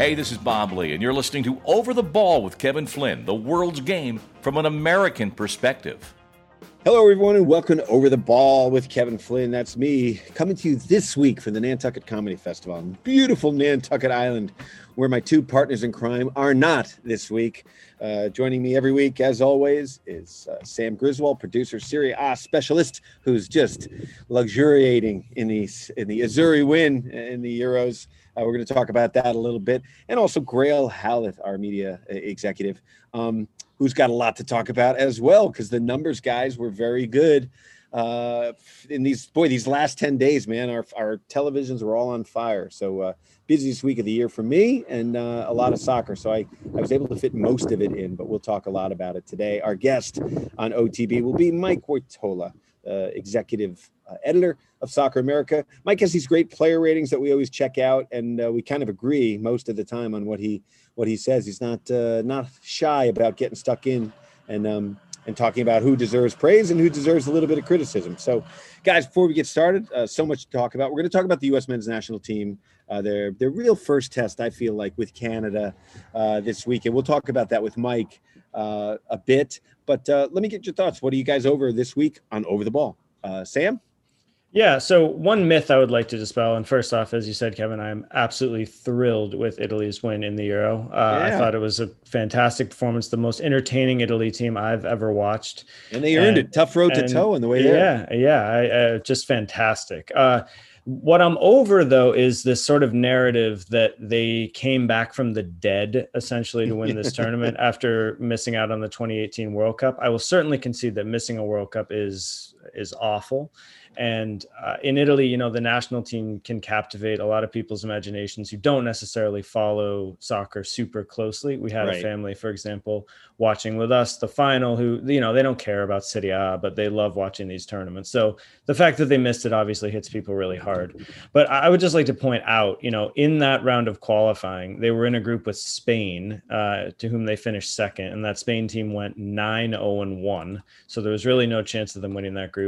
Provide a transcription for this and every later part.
Hey, this is Bob Lee, and you're listening to Over the Ball with Kevin Flynn, the world's game from an American perspective. Hello, everyone, and welcome to Over the Ball with Kevin Flynn. That's me coming to you this week from the Nantucket Comedy Festival on beautiful Nantucket Island, where my two partners in crime are not this week. Uh, joining me every week, as always, is uh, Sam Griswold, producer, Serie A specialist, who's just luxuriating in the in the Azzurri win in the Euros. Uh, we're going to talk about that a little bit, and also Grayle Hallett, our media uh, executive. Um, who's got a lot to talk about as well because the numbers guys were very good uh, in these boy these last 10 days man our, our televisions were all on fire. So uh, busiest week of the year for me and uh, a lot of soccer. So I, I was able to fit most of it in but we'll talk a lot about it today. Our guest on otb will be mike Woitalla, uh, executive uh, editor of Soccer America. Mike has these great player ratings that we always check out, and uh, we kind of agree most of the time on what he what he says. He's not uh, not shy about getting stuck in and um, and talking about who deserves praise and who deserves a little bit of criticism. So, guys, before we get started, uh, so much to talk about. We're going to talk about the U.S. men's national team. Uh, their their real first test, I feel like, with Canada uh, this week, and we'll talk about that with Mike uh, a bit. But uh, let me get your thoughts. What are you guys over this week on Over the Ball? Uh, Sam. Yeah. So one myth I would like to dispel, and first off, as you said, Kevin, I'm absolutely thrilled with Italy's win in the Euro. Uh, yeah. I thought it was a fantastic performance, the most entertaining Italy team I've ever watched, and they earned and, it. Tough road to toe in the way. Yeah, yeah, I, uh, just fantastic. Uh, what I'm over though is this sort of narrative that they came back from the dead essentially to win this tournament after missing out on the 2018 World Cup. I will certainly concede that missing a World Cup is is awful. And uh, in Italy, you know, the national team can captivate a lot of people's imaginations who don't necessarily follow soccer super closely. We had right. a family, for example, watching with us the final who, you know, they don't care about Serie A, but they love watching these tournaments. So the fact that they missed it obviously hits people really hard. But I would just like to point out, you know, in that round of qualifying, they were in a group with Spain, uh, to whom they finished second. And that Spain team went 9 0 1. So there was really no chance of them winning that group.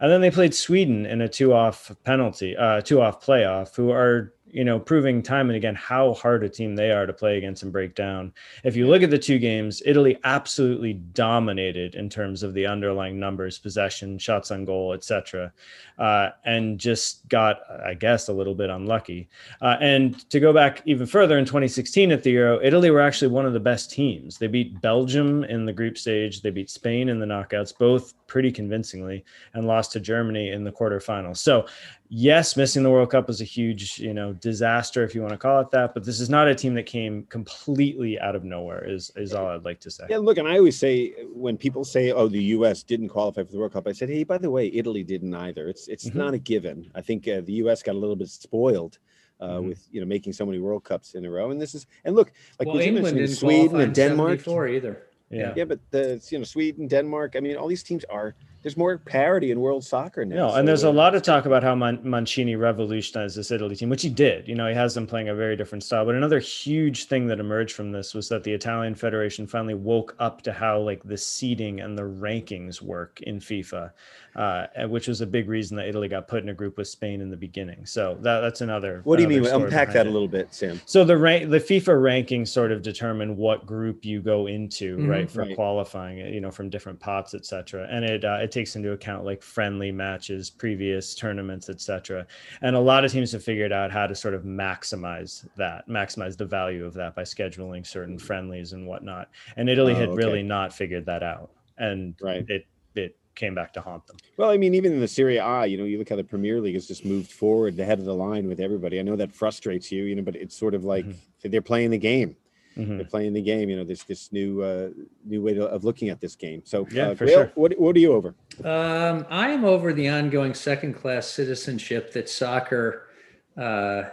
And then they played Sweden in a two off penalty, uh, two off playoff, who are you know, proving time and again how hard a team they are to play against and break down. If you look at the two games, Italy absolutely dominated in terms of the underlying numbers, possession, shots on goal, etc., uh, and just got, I guess, a little bit unlucky. Uh, and to go back even further, in 2016 at the Euro, Italy were actually one of the best teams. They beat Belgium in the group stage, they beat Spain in the knockouts, both pretty convincingly, and lost to Germany in the quarterfinals. So yes, missing the World Cup was a huge, you know, disaster if you want to call it that. But this is not a team that came completely out of nowhere. Is is all I'd like to say. Yeah, look, and I always say when people say, "Oh, the U.S. didn't qualify for the World Cup," I said, "Hey, by the way, Italy didn't either. It's it's mm-hmm. not a given. I think uh, the U.S. got a little bit spoiled." Uh, mm-hmm. with you know making so many World Cups in a row, and this is and look like well, England didn't Sweden and Denmark before either. Yeah. yeah, but the you know Sweden, Denmark. I mean, all these teams are there's more parity in world soccer now. No, and so there's a lot of talk about how Man- Mancini revolutionized this Italy team, which he did. You know, he has them playing a very different style. But another huge thing that emerged from this was that the Italian Federation finally woke up to how like the seeding and the rankings work in FIFA, uh, which was a big reason that Italy got put in a group with Spain in the beginning. So that, that's another. What do you mean? Unpack that it. a little bit, Sam. So the rank, the FIFA rankings sort of determine what group you go into, mm-hmm, right, for right. qualifying. You know, from different pots, etc. And it uh, it takes into account like friendly matches, previous tournaments, etc. And a lot of teams have figured out how to sort of maximize that, maximize the value of that by scheduling certain friendlies and whatnot. And Italy oh, had okay. really not figured that out, and right. it it came back to haunt them. Well, I mean, even in the Serie A, you know, you look how the Premier League has just moved forward ahead of the line with everybody. I know that frustrates you, you know, but it's sort of like mm-hmm. they're playing the game mm-hmm. they're playing the game. You know, this this new uh, new way to, of looking at this game. So, yeah, uh, for sure. What what are you over? Um, I am over the ongoing second class citizenship that soccer uh,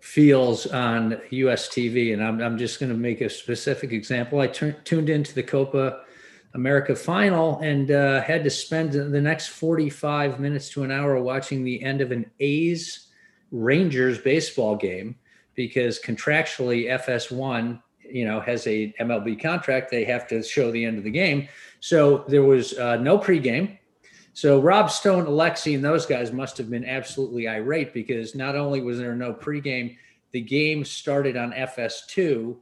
feels on U.S. TV, and I'm I'm just going to make a specific example. I t- tuned into the Copa. America final and uh, had to spend the next 45 minutes to an hour watching the end of an A's Rangers baseball game because contractually FS1 you know has a MLB contract, they have to show the end of the game. So there was uh, no pregame. So Rob Stone, Alexi, and those guys must have been absolutely irate because not only was there no pregame, the game started on FS2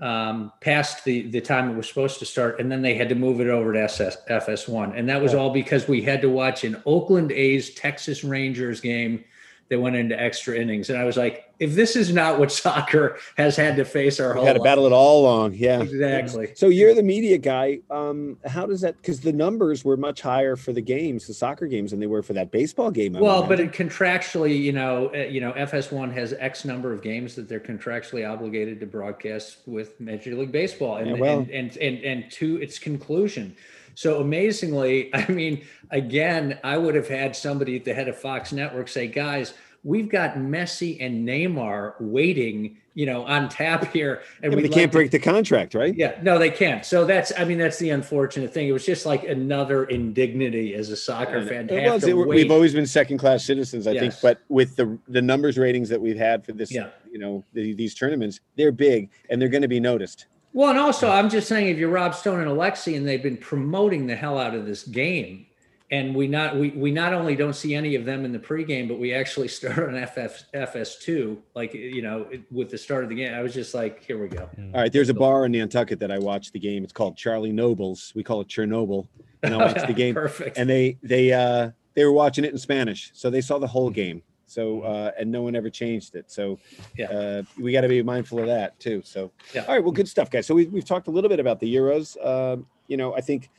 um, past the the time it was supposed to start, and then they had to move it over to SS, FS1, and that was all because we had to watch an Oakland A's Texas Rangers game that went into extra innings, and I was like, if this is not what soccer has had to face our We whole had to battle it all along. Yeah. exactly. So you're the media guy. Um, how does that? Because the numbers were much higher for the games, the soccer games, than they were for that baseball game. I Well, but it contractually, you know, uh, you know, FS1 has X number of games that they're contractually obligated to broadcast with Major League Baseball, and Yeah, well- and, and and and to its conclusion. So amazingly, I mean, again, I would have had somebody at the head of Fox Network say, "Guys, we've got Messi and Neymar waiting, you know, on tap here, and Yeah, we can't break the contract, right? yeah, no, they can't. So that's, I mean, that's the unfortunate thing. It was just like another indignity as a soccer fan. It was. It- wait. we've always been second class citizens, I think. But with the the numbers ratings that we've had for this, Yeah. you know, the, these tournaments, they're big and they're going to be noticed. Well, and also, I'm just saying, if you're Rob Stone and Alexi, and they've been promoting the hell out of this game, and we not we we not only don't see any of them in the pregame, but we actually start on FF FS2, like you know, with the start of the game. I was just like, here we go. All right, there's a bar in Nantucket that I watched the game. It's called Charlie Nobles. We call it Chernobyl, and I watched the game. Perfect. and they they uh they were watching it in Spanish, so they saw the whole game. So uh, and no one ever changed it. So Yeah. uh, we got to be mindful of that too. So Yeah. all right, well, good stuff, guys. So we've we've talked a little bit about the Euros. Um, you know, I think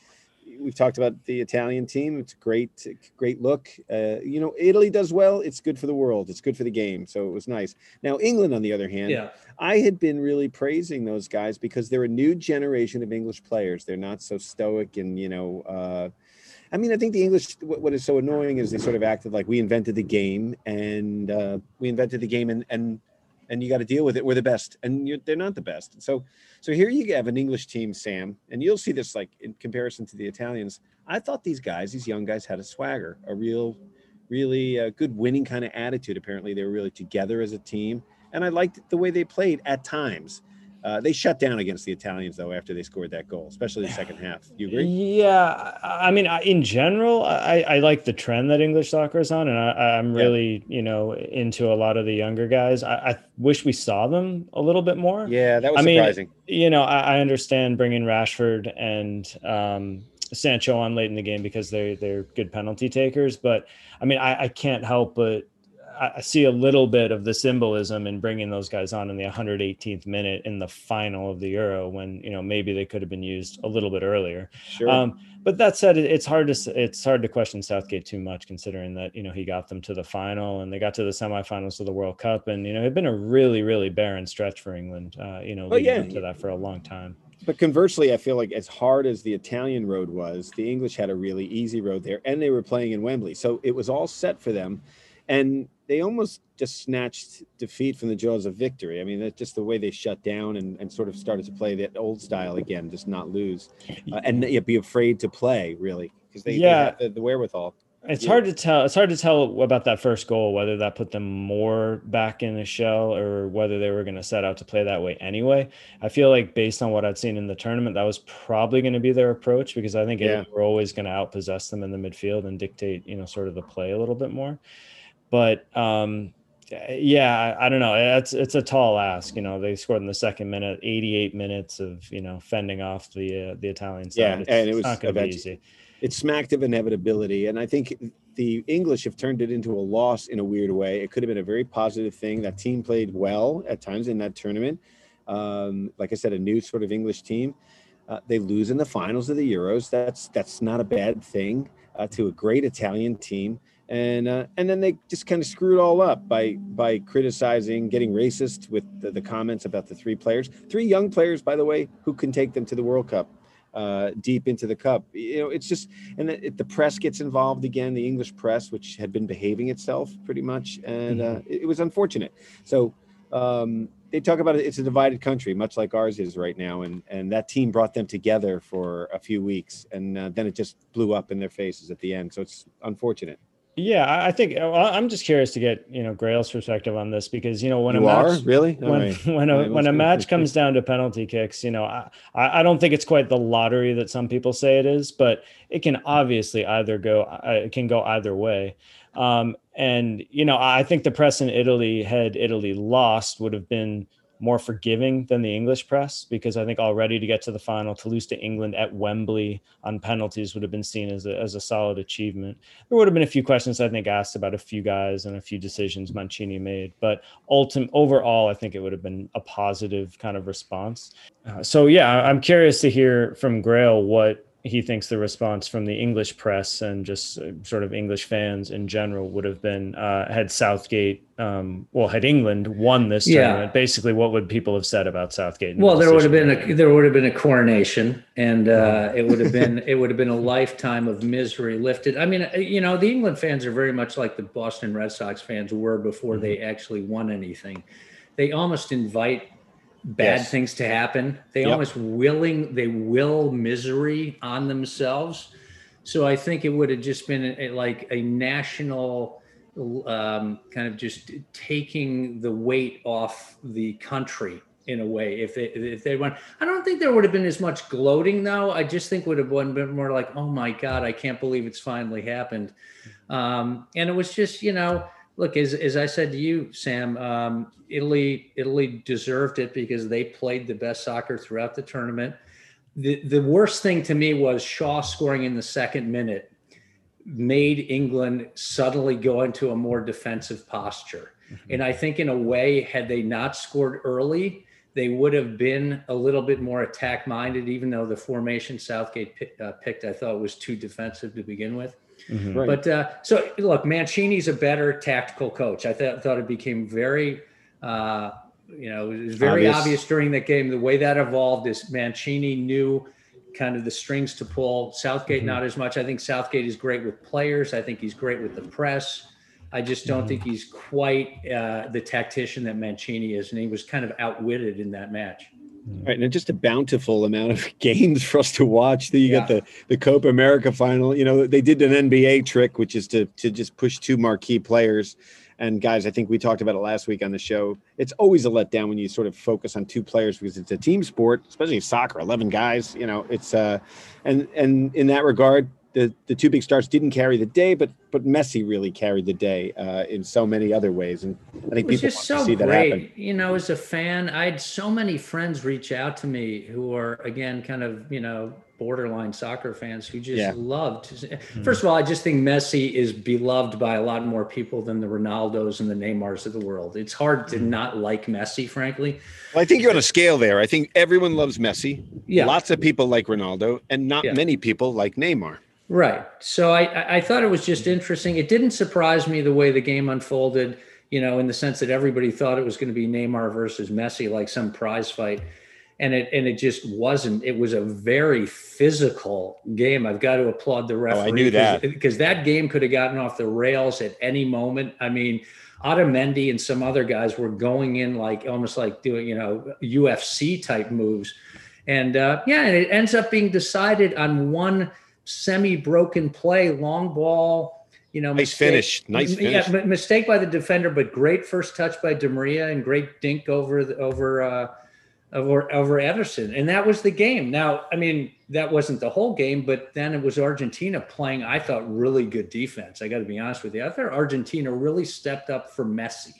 we've talked about the Italian team. It's a great great look. Uh, you know, Italy does well. It's good for the world. It's good for the game. So it was nice. Now England, on the other hand, yeah, I had been really praising those guys because they're a new generation of English players. They're not so stoic and, you know, uh, I mean, I think the English, what, what is so annoying is they sort of acted like we invented the game and uh, we invented the game and, and, and you got to deal with it. We're the best and they're not the best. So, so here you have an English team, Sam, and you'll see this like in comparison to the Italians. I thought these guys, these young guys had a swagger, a real, really uh, good winning kind of attitude. Apparently they were really together as a team and I liked the way they played at times. Uh, they shut down against the Italians though after they scored that goal, especially the second half. You agree? Yeah, I mean, I- in general, I, I like the trend that English soccer is on, and I, I'm Yeah. really, you know, into a lot of the younger guys. I, I wish we saw them a little bit more. Yeah, that was I mean, surprising. You know, I, I understand bringing Rashford and um, Sancho on late in the game because they they're good penalty takers, but I mean, I, I can't help but I see a little bit of the symbolism in bringing those guys on in the 118th minute in the final of the Euro when you know maybe they could have been used a little bit earlier. Sure. Um, but that said, it's hard to it's hard to question Southgate too much, considering that you know he got them to the final and they got to the semifinals of the World Cup, and you know it'd been a really really barren stretch for England. Uh, you know, Oh, leading yeah. up to that for a long time. but conversely, I feel like as hard as the Italian road was, the English had a really easy road there, and they were playing in Wembley, so it was all set for them, and they almost just snatched defeat from the jaws of victory. I mean, that's just the way they shut down and, and sort of started to play that old style again, just not lose, uh, and yet be afraid to play really because they, Yeah. they have the, the wherewithal. It's Yeah. hard to tell. It's hard to tell about that first goal whether that put them more back in the shell or whether they were going to set out to play that way anyway. I feel like based on what I'd seen in the tournament, that was probably going to be their approach because I think Yeah. Italy were always going to outpossess them in the midfield and dictate, you know, sort of the play a little bit more. But um, yeah, I, I don't know. It's it's a tall ask. You know, they scored in the second minute, 88 minutes of you know fending off the uh, the Italian side. Yeah, it's, and it was not going to be easy. it smacked of inevitability. And I think the English have turned it into a loss in a weird way. It could have been a very positive thing. That team played well at times in that tournament. Um, like I said, a new sort of English team. Uh, they lose in the finals of the Euros. That's that's not a bad thing uh, to a great Italian team. And uh, and then they just kind of screw it all up by by criticizing, getting racist with the, the comments about the three players, three young players, by the way, who can take them to the World Cup uh, deep into the cup. You know, it's just, and the, the press gets involved again, the English press, which had been behaving itself pretty much, and uh, it, it was unfortunate. So um, they talk about it. It's a divided country, much like ours is right now, and and that team brought them together for a few weeks, and uh, then it just blew up in their faces at the end. So it's unfortunate. Yeah, I think I'm just curious to get you know Grayle's perspective on this because you know when you a are match really when right. when a when a match comes down to penalty kicks, you know, I I I don't think it's quite the lottery that some people say it is, but it can obviously either go uh, it can go either way. Um, and you know, I think the press in Italy had Italy lost would have been more forgiving than the English press because I think already to get to the final, to lose to England at Wembley on penalties would have been seen as a, as a solid achievement. There would have been a few questions I think asked about a few guys and a few decisions Mancini made, but ultimate overall, I think it would have been a positive kind of response. Uh, so yeah, I'm curious to hear from Grayle what he thinks the response from the English press and just uh, sort of English fans in general would have been uh, had Southgate, um, well, had England won this yeah. tournament. Basically, what would people have said about Southgate? Well, there would have been a there would have been a coronation, and uh, it would have been it would have been a lifetime of misery lifted. I mean, uh, you know, the England fans are very much like the Boston Red Sox fans were before mm-hmm. they actually won anything. They almost invite bad yes. things to happen. They yep. almost willing they will misery on themselves. So I think it would have just been a, like a national um, kind of just taking the weight off the country in a way. If they if they went, I don't think there would have been as much gloating though. I just think would have been a bit more like, oh my god, I can't believe it's finally happened. Um, and it was just you know look, as, as I said to you, Sam, um, Italy Italy deserved it because they played the best soccer throughout the tournament. The the worst thing to me was Shaw scoring in the second minute made England suddenly go into a more defensive posture. Mm-hmm. And I think in a way, had they not scored early, they would have been a little bit more attack minded, even though the formation Southgate uh, picked, I thought was too defensive to begin with. Mm-hmm. Right. But uh, so look, Mancini's a better tactical coach. I th- thought it became very, uh, you know, it was very obvious. obvious during that game. The way that evolved is Mancini knew kind of the strings to pull. Southgate, mm-hmm. not as much. I think Southgate is great with players. I think he's great with the press. I just don't mm-hmm. think he's quite uh, the tactician that Mancini is, and he was kind of outwitted in that match. Right, and just a bountiful amount of games for us to watch. You yeah. got the the Copa America final. You know, they did an NBA trick, which is to to just push two marquee players. And guys, I think we talked about it last week on the show. It's always a letdown when you sort of focus on two players because it's a team sport, especially soccer. Eleven guys, you know, it's uh, and and in that regard, the the two big stars didn't carry the day, but but Messi really carried the day uh, in so many other ways, and I think people want so to see great. that happen. You know, as a fan, I had so many friends reach out to me who are again kind of you know borderline soccer fans who just yeah. loved. Mm-hmm. First of all, I just think Messi is beloved by a lot more people than the Ronaldos and the Neymars of the world. It's hard to mm-hmm. not like Messi, frankly. Well, I think you're on a scale there. I think everyone loves Messi. Yeah. Lots of people like Ronaldo, and not yeah. many people like Neymar. Right. So I, I thought it was just interesting. It didn't surprise me the way the game unfolded, you know, in the sense that everybody thought it was going to be Neymar versus Messi, like some prize fight. And it and it just wasn't. It was a very physical game. I've got to applaud the referee. Oh, I knew that because that game could have gotten off the rails at any moment. I mean, Otamendi and some other guys were going in like almost like doing you know UFC type moves, and uh, yeah, and it ends up being decided on one semi-broken play, long ball. You know, nice mistake, finish, nice finish. Yeah, mistake by the defender, but great first touch by Di Maria and great dink over the, over uh, over over Ederson, and that was the game. Now, I mean, that wasn't the whole game, but then it was Argentina playing. I thought really good defense. I got to be honest with you. I thought Argentina really stepped up for Messi.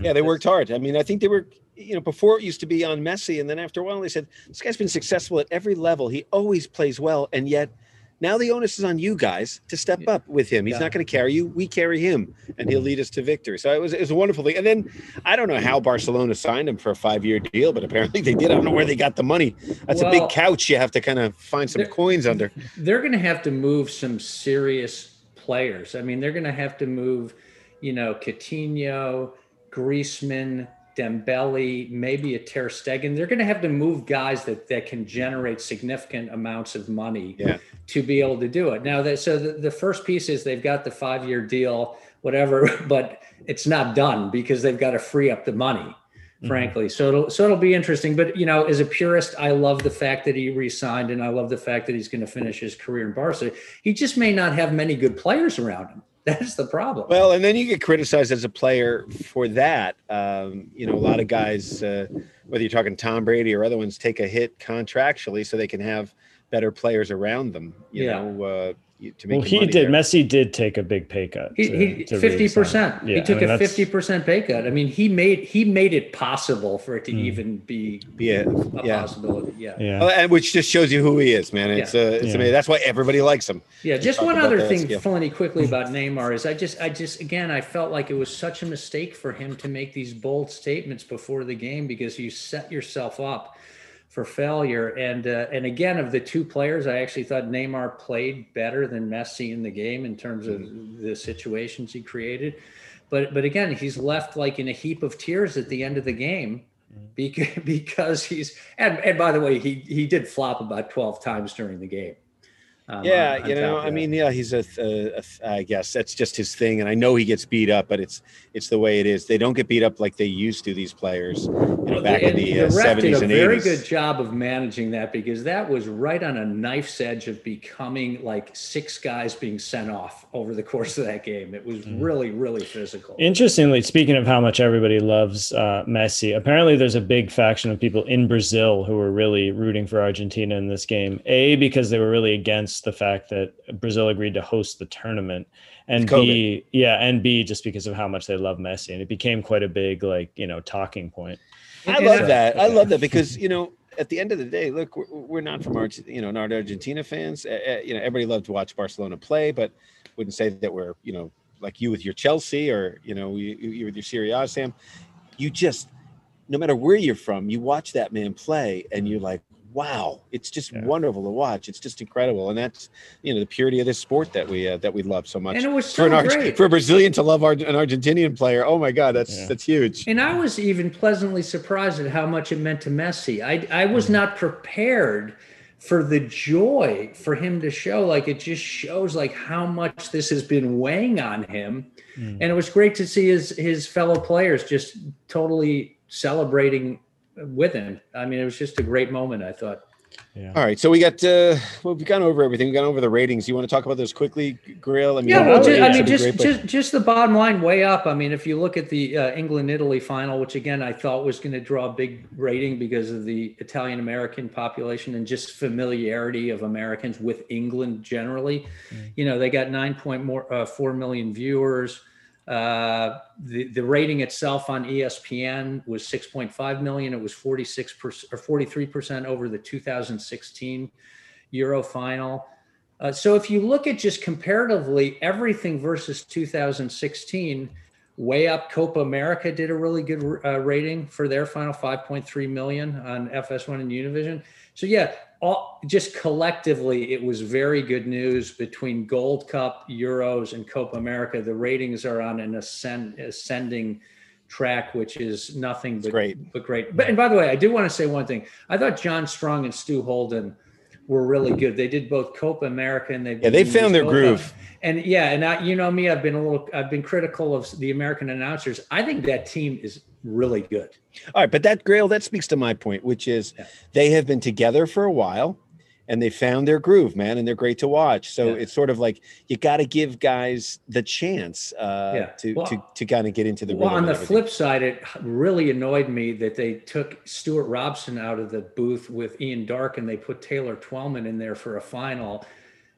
Yeah, they worked hard. I mean, I think they were, you know, before it used to be on Messi, and then after a while they said this guy's been successful at every level. He always plays well, and yet now the onus is on you guys to step up with him. He's yeah. not going to carry you. We carry him, and he'll lead us to victory. So it was, it was a wonderful thing. And then I don't know how Barcelona signed him for a five year deal, but apparently they did. I don't know where they got the money. That's well, a big couch. You have to kind of find some coins under. They're going to have to move some serious players. I mean, they're going to have to move, you know, Coutinho, Griezmann, Dembele, maybe a Ter Stegen. They're going to have to move guys that that can generate significant amounts of money yeah. to be able to do it. Now, that, so the, the first piece is they've got the five year deal, whatever, but it's not done because they've got to free up the money, mm-hmm. frankly. Mm-hmm. So it'll so it'll be interesting. But you know, as a purist, I love the fact that he resigned, and I love the fact that he's going to finish his career in Barca. He just may not have many good players around him. That's the problem. Well, and then you get criticized as a player for that. Um, you know, a lot of guys, uh, whether you're talking Tom Brady or other ones, take a hit contractually so they can have better players around them. You Yeah. know, uh, to make Well, he money did. there. Messi did take a big pay cut. He, to- he fifty percent. Yeah, he took I mean, a fifty percent pay cut. I mean, he made he made it possible for it to Mm. even be Yeah, a yeah. possibility. Yeah. Yeah. Well, and which just shows you who he is, man. It's Yeah. uh, it's Yeah. amazing. That's why everybody likes him. Yeah, just one other thing, skill. Flinny, quickly about Neymar is I just, I just, again, I felt like it was such a mistake for him to make these bold statements before the game because you set yourself up for failure. And uh, and again, of the two players, I actually thought Neymar played better than Messi in the game in terms of the situations he created. But but again, he's left like in a heap of tears at the end of the game. Because, because he's and, and by the way he he did flop about 12 times during the game um, Yeah, on- on you know, I mean, yeah, he's a, a, a, I guess that's just his thing, and I know he gets beat up, but it's it's the way it is. They don't get beat up like they used to. These players, you know, back in And the uh, ref did seventies a and very eighties. good job of managing that because that was right on a knife's edge of becoming like six guys being sent off over the course of that game. It was Mm. really, really physical. Interestingly, speaking of how much everybody loves uh, Messi, apparently there's a big faction of people in Brazil who were really rooting for Argentina in this game. A, because they were really against the fact that Brazil agreed to host the tournament, and B, yeah, and B, just because of how much they love Messi, and it became quite a big like you know talking point. I love I- that. I love that because you know, at the end of the day, look, we're, we're not from Argent, you know, not Argentina fans. Uh, uh, you know, everybody loved to watch Barcelona play, but wouldn't say that we're, you know, like you with your Chelsea or you know, you, you with your Serie A, Sam. You just, no matter where you're from, you watch that man play, and you're like, wow, it's just Yeah. wonderful to watch. It's just incredible, and that's you know the purity of this sport that we uh, that we love so much. And it was for so an Arg- great. for a Brazilian to love an Argentinian player. Oh my God, that's Yeah. that's huge. And I was even pleasantly surprised at how much it meant to Messi. I, I was not prepared for the joy for him to show. Like it just shows like how much this has been weighing on him. Mm. And it was great to see his his fellow players just totally celebrating with him. I mean, it was just a great moment, I thought. Yeah. All right, so we got uh well, we've gone over everything. We've gone over the ratings. You want to talk about those quickly, Grill? I mean, Yeah, well, that ju- would I mean, just great, but- just just the bottom line, way up. I mean, if you look at the uh, England Italy final, which again I thought was going to draw a big rating because of the Italian American population and just familiarity of Americans with England generally, you know, they got nine point more uh, four million viewers. Uh, the the rating itself on ESPN was 6.5 million. It was 46 percent or 43 percent over the 2016 Euro final. Uh, so if you look at just comparatively everything versus 2016, way up Copa America did a really good uh, rating for their final 5.3 million on FS1 and Univision. So yeah, all, just collectively, it was very good news between Gold Cup, Euros, and Copa America. The ratings are on an ascend, ascending track, which is nothing but great. But great. But and by the way, I do want to say one thing. I thought John Strong and Stu Holden were really good. They did both Copa America and they Yeah, they found their groove. And yeah, and I, you know me, I've been a little, I've been critical of the American announcers. I think that team is really good. All right, but that Grayle that speaks to my point, which is Yeah. they have been together for a while and they found their groove, man, and they're great to watch. So Yeah. it's sort of like you got to give guys the chance uh, Yeah. to, Well, to to kind of get into the. Well, on the flip side, it really annoyed me that they took Stewart Robson out of the booth with Ian Darke and they put Taylor Twellman in there for a final.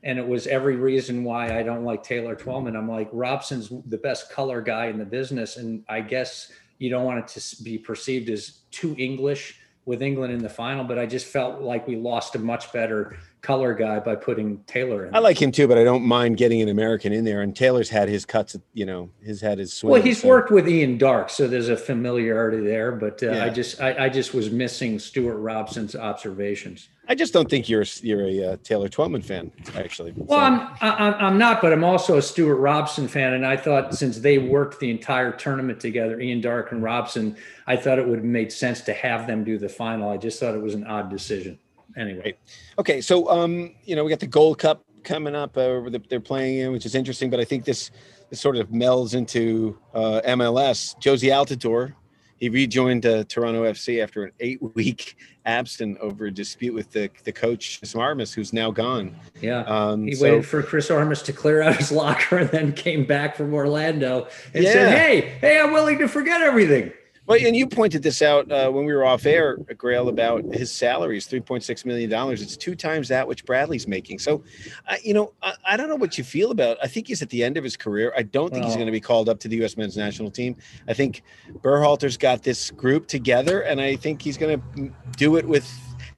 And it was every reason why I don't like Taylor Twellman. I'm like, Robson's the best color guy in the business. And I guess you don't want it to be perceived as too English with England in the final, but I just felt like we lost a much better color guy by putting Taylor in. I like him too, but I don't mind getting an American in there. And Taylor's had his cuts, you know, his had his swing. Well, he's so- worked with Ian Darke, so there's a familiarity there. But uh, Yeah. I just, I, I just was missing Stewart Robson's observations. I just don't think you're you're a uh, Taylor Twellman fan, actually. Well, So- I'm, I, I'm- I'm not, but I'm also a Stewart Robson fan, and I thought since they worked the entire tournament together, Ian Darke and Robson, I thought it would have made sense to have them do the final. I just thought it was an odd decision. Anyway, Okay, so um, you know, we got the Gold Cup coming up. Uh, they're playing in, which is interesting. But I think this this sort of melds into uh, MLS. Jozy Altidore, he rejoined uh, Toronto FC after an eight week absence over a dispute with the the coach Smarmus, who's now gone. yeah. Um, He so- waited for Chris Armas to clear out his locker and then came back from Orlando and Yeah. said, Hey, hey, I'm willing to forget everything. Well, and you pointed this out uh, when we were off air, Grayle, about his salary is three point six million dollars. It's two times that which Bradley's making. So, uh, you know, I, I, don't know what you feel about. I think he's at the end of his career. I don't think well, he's going to be called up to the U.S. Men's National Team. I think Berhalter's got this group together, and I think he's going to do it with.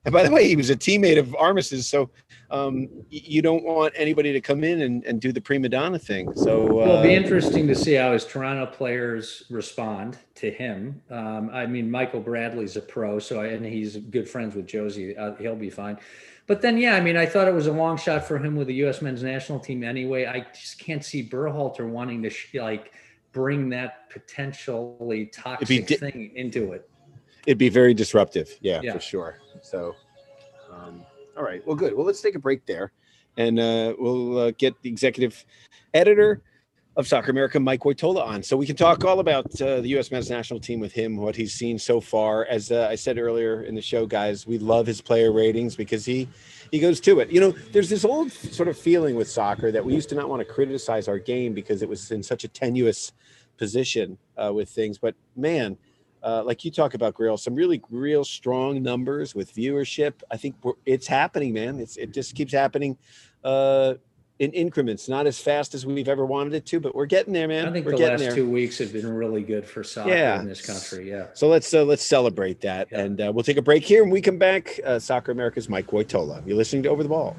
And by the way, he was a teammate of Armas's, so um, you don't want anybody to come in and, and do the prima donna thing. So uh, it'll be interesting to see how his Toronto players respond to him. Um, I mean, Michael Bradley's a pro, so I, and he's good friends with Jozy. Uh, he'll be fine. But then, yeah, I mean, I thought it was a long shot for him with the U.S. men's national team anyway. I just can't see Berhalter wanting to sh- like bring that potentially toxic di- thing into it. It'd be very disruptive, yeah, yeah. for sure. So. All right. Well, good. Well, let's take a break there, and uh, we'll uh, get the executive editor of Soccer America, Mike Woitalla, on, so we can talk all about uh, the U.S. men's national team with him, what he's seen so far. As uh, I said earlier in the show, guys, we love his player ratings because he he goes to it. You know, there's this old sort of feeling with soccer that we used to not want to criticize our game because it was in such a tenuous position uh, with things, but man uh, like you talk about Grill, some really real strong numbers with viewership. I think it's happening, man. It's it just keeps happening uh, in increments, not as fast as we've ever wanted it to, but we're getting there, man. I think we're the last there. two weeks have been really good for soccer yeah. in this country. Yeah. So let's uh, let's celebrate that, yeah. and uh, we'll take a break here, and we come back. Uh, soccer America's Mike Woitalla. You're listening to Over the Ball.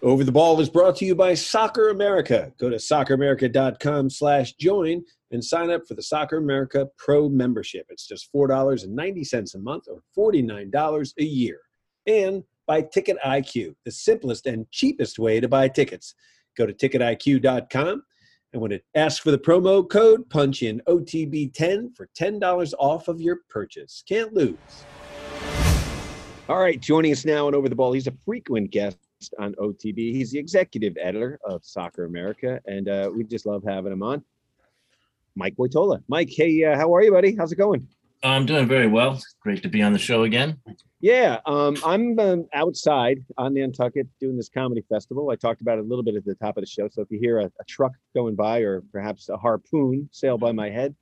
Over the Ball is brought to you by Soccer America. Go to socceramerica.com slash join and sign up for the Soccer America Pro membership. It's just $4.90 a month or $49 a year. And by Ticket IQ, the simplest and cheapest way to buy tickets. Go to ticketiq.com and when it asks for the promo code, punch in OTB10 for $10 off of your purchase. Can't lose. All right, joining us now and over the ball, he's a frequent guest on OTB. He's the executive editor of Soccer America, and uh, we just love having him on. Mike Woitalla. Mike, hey, uh, how are you, buddy? How's it going? I'm doing very well. Great to be on the show again. Yeah, um, I'm uh, outside on Nantucket doing this comedy festival. I talked about it a little bit at the top of the show. So if you hear a, a truck going by or perhaps a harpoon sail by my head,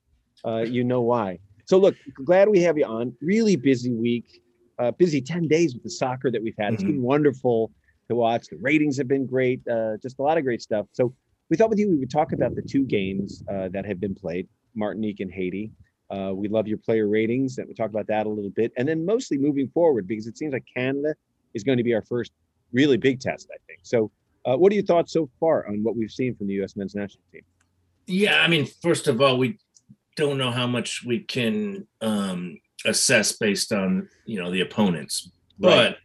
uh, you know why. So look, glad we have you on. Really busy week, uh, busy 10 days with the soccer that we've had. It's mm-hmm. been wonderful to watch. The ratings have been great. Uh, just a lot of great stuff. So we thought with you we would talk about the two games uh, that have been played, Martinique and Haiti. Uh, we love your player ratings, and we talk about that a little bit, and then mostly moving forward because it seems like Canada is going to be our first really big test. I think. So, uh, what are your thoughts so far on what we've seen from the U.S. men's national team? Yeah, I mean, first of all, we don't know how much we can um, assess based on you know the opponents, but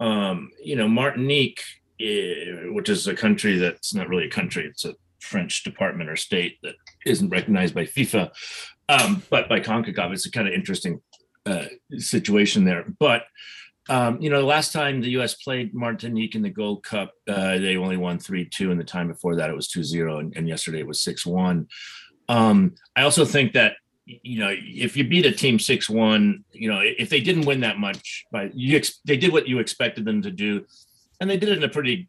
um, you know, Martinique, eh, which is a country that's not really a country, it's a French department or state that isn't recognized by FIFA, um, but by CONCACAF. It's a kind of interesting uh, situation there. But um, you know, the last time the U.S. played Martinique in the Gold Cup, uh, they only won three-two, and the time before that it was 2-0, and, and yesterday it was six-one. Um, I also think that you know, if you beat a team six one, you know, if they didn't win that much, but you ex- they did what you expected them to do, and they did it in a pretty,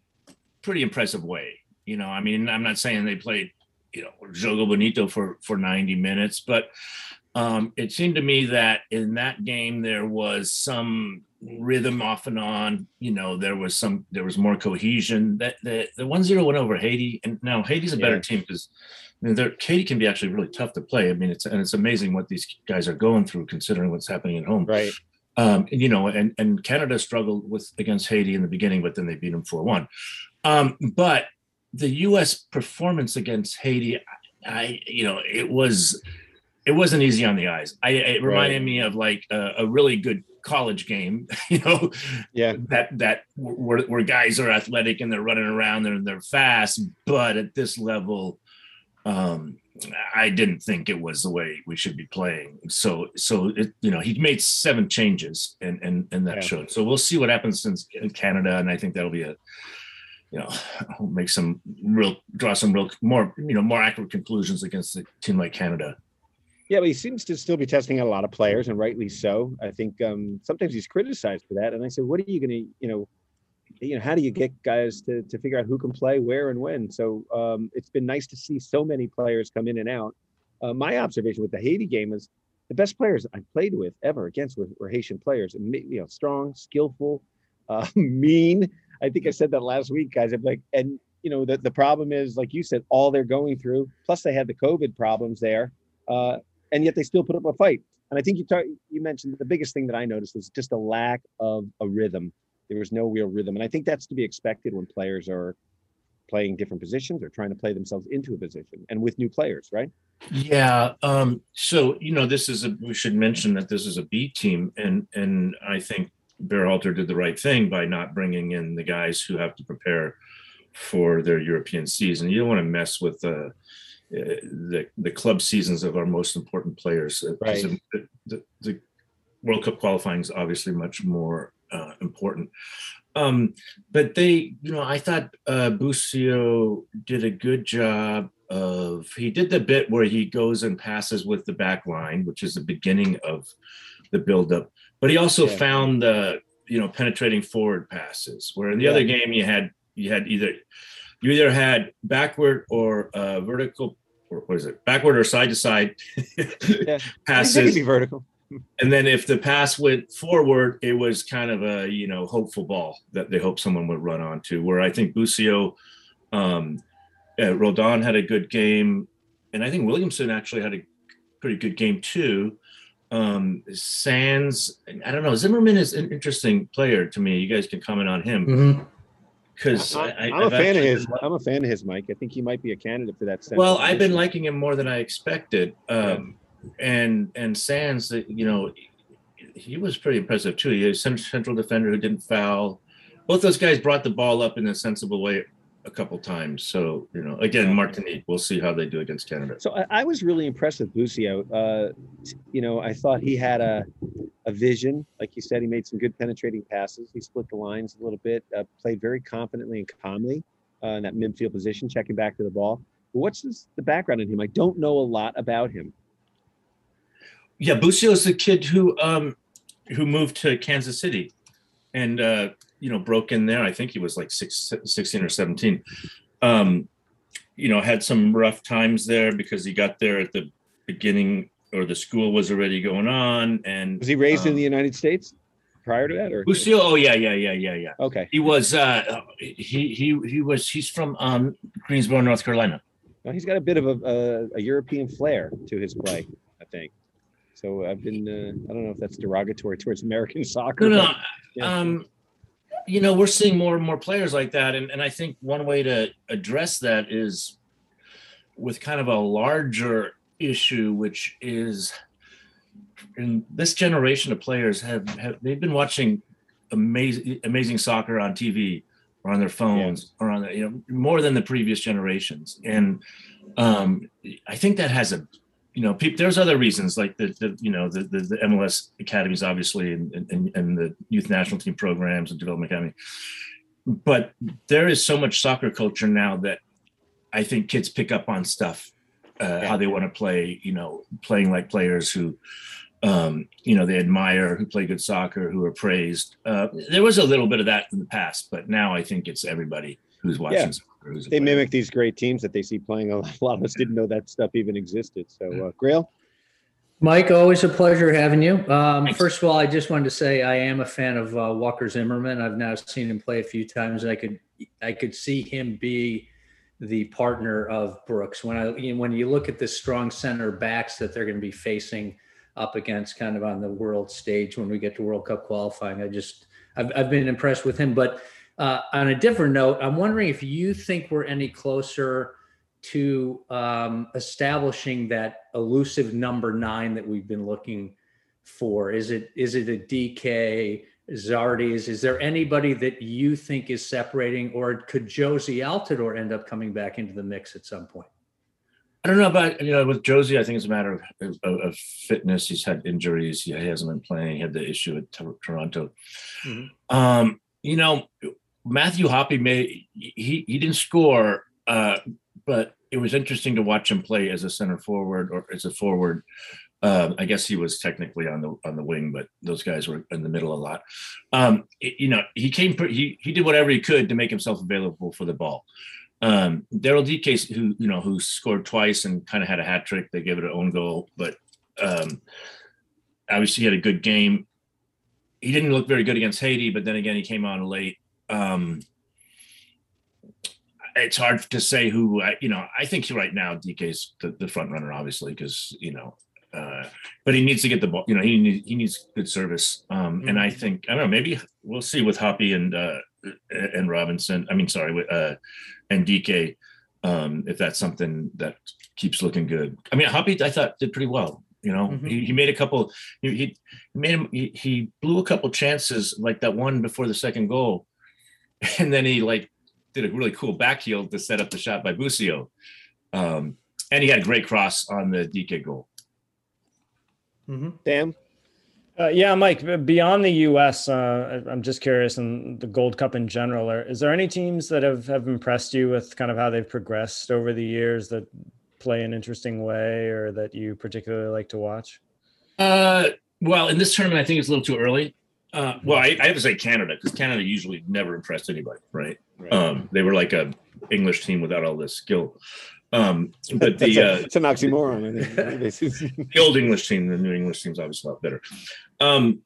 pretty impressive way. You know, I mean, I'm not saying they played, you know, Jogo Bonito for for 90 minutes, but um, it seemed to me that in that game there was some rhythm off and on. You know, there was some there was more cohesion. That the the one zero went over Haiti, and now Haiti's a better yeah. team because I mean, Haiti can be actually really tough to play. I mean, it's and it's amazing what these guys are going through considering what's happening at home. Right. Um, and, you know, and and Canada struggled with against Haiti in the beginning, but then they beat them four one. Um, but the U.S. performance against Haiti, I you know, it was it wasn't easy on the eyes. I it reminded right. me of like a, a really good college game, you know, yeah, that that where, where guys are athletic and they're running around and they're fast, but at this level, um, I didn't think it was the way we should be playing. So, so it, you know, he made seven changes, and and and that yeah. showed. So we'll see what happens in Canada, and I think that'll be a, you know, make some real draw some real more you know more accurate conclusions against a team like Canada. Yeah, but he seems to still be testing out a lot of players, and rightly so. I think um, sometimes he's criticized for that, and I said, "What are you going to, you know?" You know, how do you get guys to, to figure out who can play where and when? So um, it's been nice to see so many players come in and out. uh, my observation with the Haiti game is the best players I played with ever against were, were Haitian players, and you know, strong, skillful, uh, mean. I think I said that last week, guys. I'm like, and you know, the, the problem is, like you said, all they're going through. Plus, they had the COVID problems there, uh, and yet they still put up a fight. And I think you talk, you mentioned the biggest thing that I noticed was just a lack of a rhythm. There was no real rhythm, and I think that's to be expected when players are playing different positions or trying to play themselves into a position, and with new players, right? Yeah. Um, so you know, this is a. We should mention that this is a B team, and and I think Berhalter did the right thing by not bringing in the guys who have to prepare for their European season. You don't want to mess with the the, the club seasons of our most important players. Uh, right. The, the, the, World Cup qualifying is obviously much more uh, important. Um, but they, you know, I thought uh, Busio did a good job of. He did the bit where he goes and passes with the back line, which is the beginning of the buildup. But he also yeah. found the, you know, penetrating forward passes. Where in the yeah. other game you had you had either you either had backward or uh, vertical, or what is it, backward or side to side passes. Vertical. And then if the pass went forward, it was kind of a you know hopeful ball that they hope someone would run onto. Where I think Busio, um, uh, Roldan had a good game, and I think Williamson actually had a pretty good game too. Um, Sands, I don't know. Zimmerman is an interesting player to me. You guys can comment on him. Mm-hmm because I, am a fan of his. Been, I'm a fan of his, Mike. I think he might be a candidate for that. Well, I've been liking him more than I expected. Um, yeah. And and Sands, you know, he was pretty impressive too. He was a central defender who didn't foul. Both those guys brought the ball up in a sensible way a couple times. So, you know, again, Martinique, we'll see how they do against Canada. So I, I was really impressed with Busio. Uh, you know, I thought he had a, a vision. Like you said, he made some good penetrating passes. He split the lines a little bit, uh, played very confidently and calmly uh, in that midfield position, checking back to the ball. But what's this, the background in him? I don't know a lot about him. Yeah, Busio is the kid who um, who moved to Kansas City and uh, you know broke in there. I think he was like six, 16 or 17. Um, you know, had some rough times there because he got there at the beginning or the school was already going on. And was he raised um, in the United States prior to that or Lucille? Oh yeah, yeah, yeah, yeah, yeah. Okay. He was uh he he he was he's from um Greensboro, North Carolina. Well, he's got a bit of a, a, a European flair to his play, I think. So I've been uh, I don't know if that's derogatory towards American soccer. No, no. But, yeah. Um you know, we're seeing more and more players like that. And, and I think one way to address that is with kind of a larger issue, which is in this generation of players have, have they've been watching amazing amazing soccer on TV or on their phones yeah. or on the, you know more than the previous generations. And um, I think that has a you know, people, there's other reasons like the, the you know the, the, the MLS academies obviously and, and and the youth national team programs and development academy, but there is so much soccer culture now that I think kids pick up on stuff, uh, how they want to play, you know, playing like players who, um, you know, they admire, who play good soccer, who are praised. Uh, there was a little bit of that in the past, but now I think it's everybody who's watching yeah. soccer they mimic these great teams that they see playing. A lot of us didn't know that stuff even existed. So, uh, Grayle. Mike, always a pleasure having you. Um, first of all, I just wanted to say I am a fan of uh, Walker Zimmerman. I've now seen him play a few times. I could I could see him be the partner of Brooks when I when you look at the strong center backs that they're going to be facing up against kind of on the world stage when we get to World Cup qualifying. I just I've, I've been impressed with him, but uh, on a different note, I'm wondering if you think we're any closer to um, establishing that elusive number nine that we've been looking for. Is it is it a Dike? Zardes? Is there anybody that you think is separating, or could Jozy Altidore end up coming back into the mix at some point? I don't know about you know with Jozy. I think it's a matter of, of, of fitness. He's had injuries. He, hasn't been playing. He had the issue at Toronto. Mm-hmm. Um, you know, Matthew Hoppe he he didn't score, uh, but it was interesting to watch him play as a center forward or as a forward. Um, I guess he was technically on the on the wing, but those guys were in the middle a lot. Um, it, you know, he came he he did whatever he could to make himself available for the ball. Um, Daryl Dike, who you know, who scored twice and kind of had a hat trick. They gave it an own goal, but um, obviously he had a good game. He didn't look very good against Haiti, but then again, he came on late. Um, it's hard to say who I, you know. I think right now Dike's the, the front runner, obviously, because you know, uh, but he needs to get the ball. You know, he needs he needs good service. Um, mm-hmm. And I think I don't know. Maybe we'll see with Hoppe and uh, and Robinson. I mean, sorry, with uh, and Dike um, if that's something that keeps looking good. I mean, Hoppe I thought did pretty well. You know, mm-hmm. he, he made a couple. He, he made him. He, he blew a couple chances like that one before the second goal, and then he like did a really cool back heel to set up the shot by Busio. Um, and he had a great cross on the Dike goal. Mm-hmm. Dan? Uh, yeah, Mike. Beyond the U.S., uh, I'm just curious, and the Gold Cup in general, are, is there any teams that have have impressed you with kind of how they've progressed over the years that play an interesting way, or that you particularly like to watch? Uh, well, in this tournament, I think it's a little too early. Uh, well, I, I, have to say Canada because Canada usually never impressed anybody, right? right. Um, they were like a English team without all this skill. Um, but the a, uh, it's an oxymoron. I think. the old English team, the new English team's obviously a lot better. Um,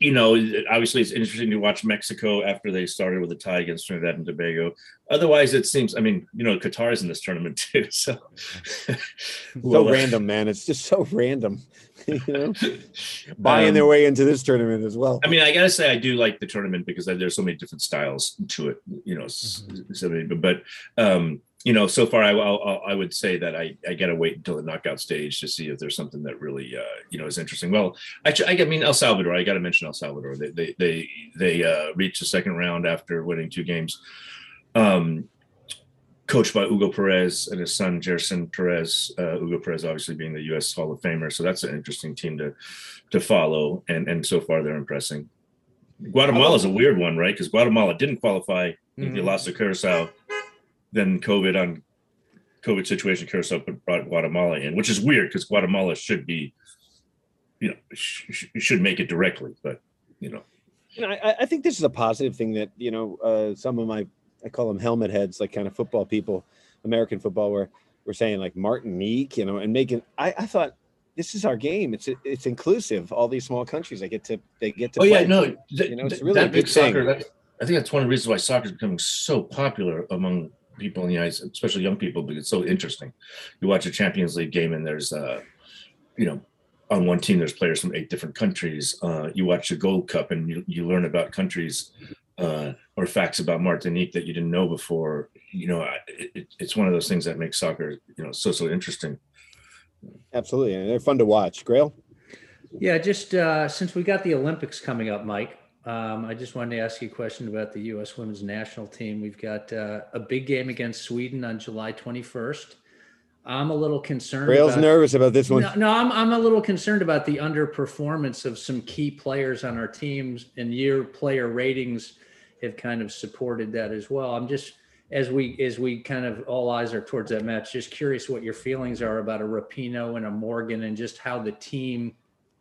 you know, obviously it's interesting to watch Mexico after they started with a tie against Trinidad and Tobago. Otherwise, it seems, I mean, you know, Qatar's in this tournament too. So, so uh, random, man. It's just so random, you know, buying um, their way into this tournament as well. I mean, I got to say, I do like the tournament because there's so many different styles to it, you know, mm-hmm. so many, but, um, you know, so far I, I, I would say that I, I got to wait until the knockout stage to see if there's something that really, uh, you know, is interesting. Well, I, I mean, El Salvador, I got to mention El Salvador. They, they, they, they uh, reached the second round after winning two games. Um, coached by Hugo Perez and his son Jerson Perez. Uh, Hugo Perez, obviously being the U.S. Hall of Famer, so that's an interesting team to to follow. And and so far they're impressing. Guatemala is a weird one, right? Because Guatemala didn't qualify. Mm-hmm. They lost to Curacao then COVID on COVID situation Curacao brought Guatemala in, which is weird because Guatemala should be, you know, sh- should make it directly, but you know. You know, I, I, think this is a positive thing that you know uh, some of my I call them helmet heads, like kind of football people, American football, where we're saying like Martinique, you know, and making. I, I thought this is our game. It's it's inclusive. All these small countries, they get to they get to. Oh play. yeah, no, th- you know, it's really that big soccer. I think that's one of the reasons why soccer is becoming so popular among people in the eyes, especially young people, because it's so interesting. You watch a Champions League game and there's, uh, you know, on one team there's players from eight different countries. Uh, you watch a Gold Cup and you, you learn about countries uh, or facts about Martinique that you didn't know before. You know, it, it's one of those things that makes soccer, you know, so so interesting. Absolutely, and they're fun to watch. Grayle. Yeah, just uh, since we got the Olympics coming up, Mike, um, I just wanted to ask you a question about the U.S. women's national team. We've got uh, a big game against Sweden on July 21st. I'm a little concerned. Rail's about, nervous about this one. No, no, I'm, I'm a little concerned about the underperformance of some key players on our teams, and your player ratings have kind of supported that as well. I'm just as we as we kind of all eyes are towards that match. Just curious what your feelings are about a Rapinoe and a Morgan, and just how the team,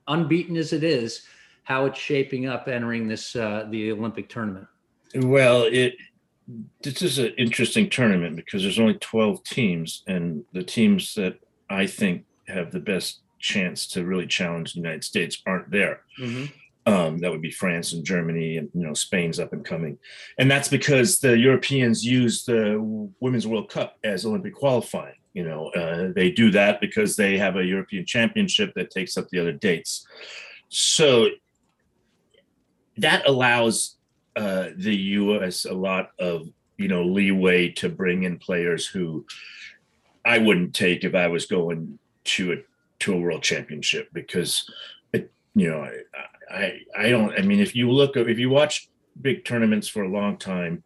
unbeaten as it is, how it's shaping up entering this uh, the Olympic tournament. Well, it this is an interesting tournament because there's only 12 teams, and the teams that I think have the best chance to really challenge the United States aren't there. Mm-hmm. Um, that would be France and Germany, and you know Spain's up and coming, and that's because the Europeans use the Women's World Cup as Olympic qualifying. You know, uh, they do that because they have a European Championship that takes up the other dates. So that allows uh, the U.S. a lot of you know leeway to bring in players who I wouldn't take if I was going to a to a world championship because it, you know I, I I don't I mean if you look if you watch big tournaments for a long time,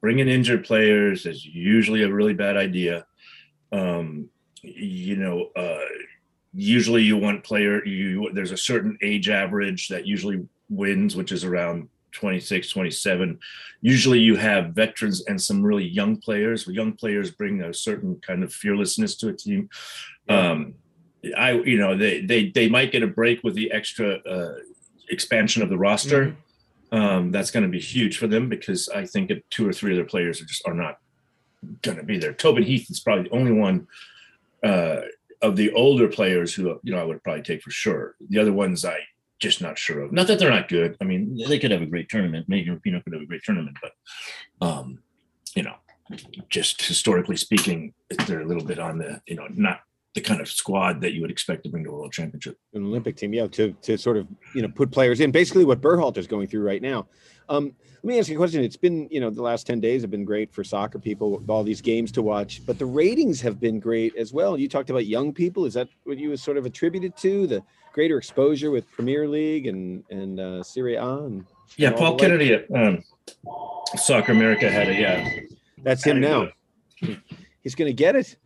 bringing injured players is usually a really bad idea. Um, you know, uh, usually you want player you there's a certain age average that usually wins, which is around 26, 27. Usually you have veterans and some really young players. Young players bring a certain kind of fearlessness to a team. Um, I, you know, they, they, they might get a break with the extra uh, expansion of the roster. Mm-hmm. Um, that's going to be huge for them because I think two or three of their players are just are not going to be there. Tobin Heath is probably the only one uh, of the older players who you know I would probably take for sure. The other ones I just not sure of. Not that they're not good. I mean, they could have a great tournament. Maybe Pinoe could have a great tournament, but um, you know, just historically speaking, they're a little bit on the you know not the kind of squad that you would expect to bring to a world championship. An Olympic team, yeah, to to sort of you know put players in. Basically, what Berhalter's going through right now. Um, let me ask you a question. It's been you know the last ten days have been great for soccer people, all these games to watch, but the ratings have been great as well. You talked about young people. Is that what you was sort of attributed to the greater exposure with Premier League and and uh, Serie A? And, yeah, and Paul Kennedy at um, Soccer America had it. yeah. That's him now. He's going to get it.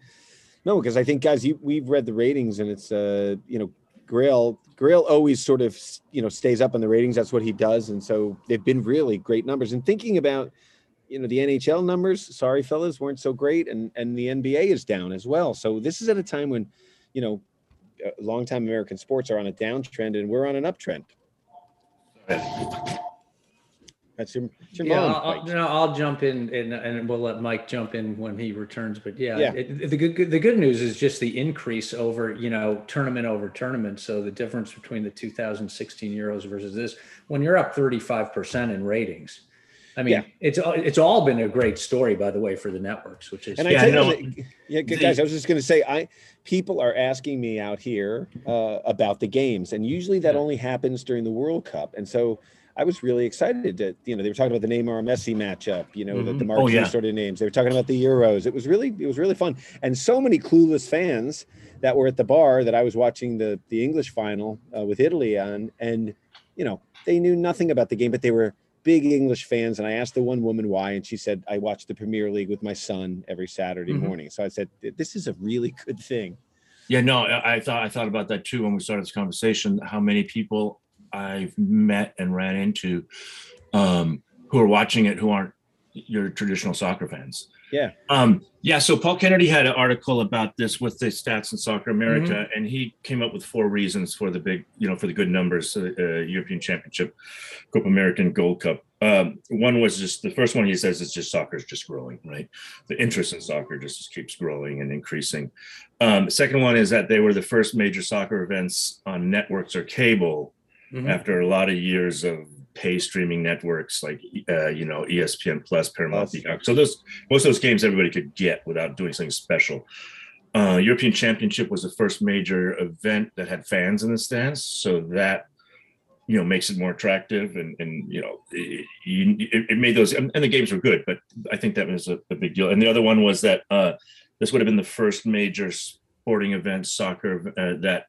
No, because I think guys, you, we've read the ratings, and it's uh, you know, Grayle Grayle always sort of you know stays up in the ratings. That's what he does, and so they've been really great numbers. And thinking about you know the NHL numbers, sorry fellas, weren't so great, and and the NBA is down as well. So this is at a time when you know longtime American sports are on a downtrend, and we're on an uptrend. That's your, that's your Yeah. I'll, Mike. no, I'll jump in and, and we'll let Mike jump in when he returns. But yeah, Yeah. It, the good, the good news is just the increase over, you know, tournament over tournament. So the difference between the 2016 Euros versus this, when you're up 35% in ratings, I mean, Yeah. it's it's all been a great story, by the way, for the networks, which is And Yeah, I I tell know. you, that- yeah, The- guys, I was just going to say, I people are asking me out here uh, about the games, and usually that Yeah. only happens during the World Cup, and so I was really excited that you know they were talking about the Neymar Messi matchup, you know, the, the Mhm. marquee Oh, yeah. sort of names. They were talking about the Euros. It was really it was really fun, and so many clueless fans that were at the bar that I was watching the the English final uh, with Italy on, and you know they knew nothing about the game, but they were big English fans. And I asked the one woman why, and she said, I watch the Premier League with my son every Saturday Mhm. morning. So I said, this is a really good thing. Yeah, no, I thought I thought about that too when we started this conversation. How many people I've met and ran into um, who are watching it who aren't your traditional soccer fans. Yeah. Um, yeah. So Paul Kennedy had an article about this with the stats in Soccer America, and he came up with four reasons for the big, you know, for the good numbers: uh, uh, European Championship, Copa American, Gold Cup. Um, one was just the first one he says is just soccer is just growing, right? The interest in soccer just keeps growing and increasing. Um, second one is that they were the first major soccer events on networks or cable Mhm. after a lot of years of pay streaming networks like uh, you know ESPN Plus, Paramount, Peacock. So those most of those games everybody could get without doing something special. Uh, European Championship was the first major event that had fans in the stands, so that you know makes it more attractive and and you know it, it, it made those and, and the games were good, but I think that was a, a big deal. And the other one was that uh, this would have been the first major sporting event soccer uh, that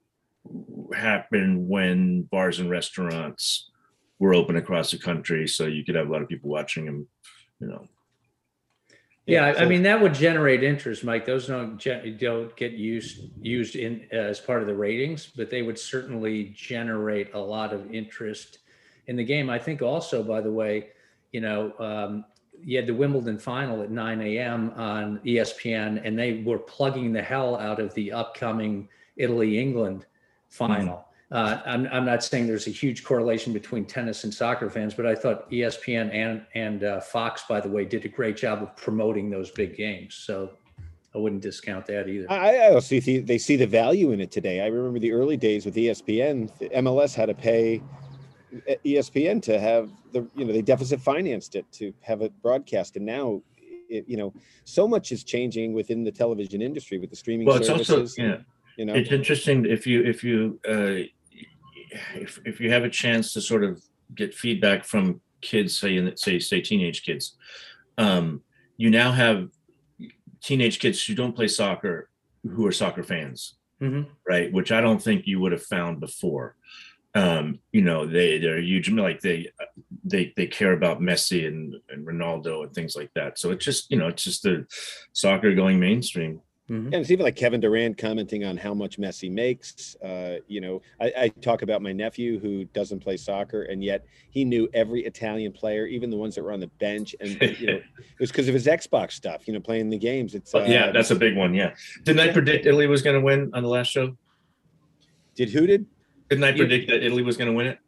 happened when bars and restaurants were open across the country, so you could have a lot of people watching them. You know, Yeah, I- I mean that would generate interest, Mike. Those don't don't get used used in as part of the ratings, but they would certainly generate a lot of interest in the game. I think also, by the way, you know, um, you had the Wimbledon final at 9 a.m. on ESPN, and they were plugging the hell out of the upcoming Italy England final. Uh, I'm, I'm not saying there's a huge correlation between tennis and soccer fans, but I thought ESPN and and uh, Fox, by the way, did a great job of promoting those big games. So I wouldn't discount that either. I, I also see they see the value in it today. I remember the early days with ESPN. MLS had to pay E ESPN to have the you know they deficit financed it to have it broadcast, and now it, you know so much is changing within the television industry with the streaming well, it's services. also yeah. You know, It's interesting if you if you uh, if if you have a chance to sort of get feedback from kids, say in say say teenage kids, um, you now have teenage kids who don't play soccer who are soccer fans, Mhm. right? Which I don't think you would have found before. Um, you know, they they're huge like they they they care about Messi and, and Ronaldo and things like that. So it's just you know it's just the soccer going mainstream. Mhm. And it's even like Kevin Durant commenting on how much Messi makes. Uh, you know, I, I talk about my nephew who doesn't play soccer, and yet he knew every Italian player, even the ones that were on the bench. And you know, it was because of his Xbox stuff. You know, playing the games. It's uh, yeah, that's a big one. Yeah. Didn't I predict Italy was going to win on the last show? did who did? Didn't I You- predict that Italy was going to win it?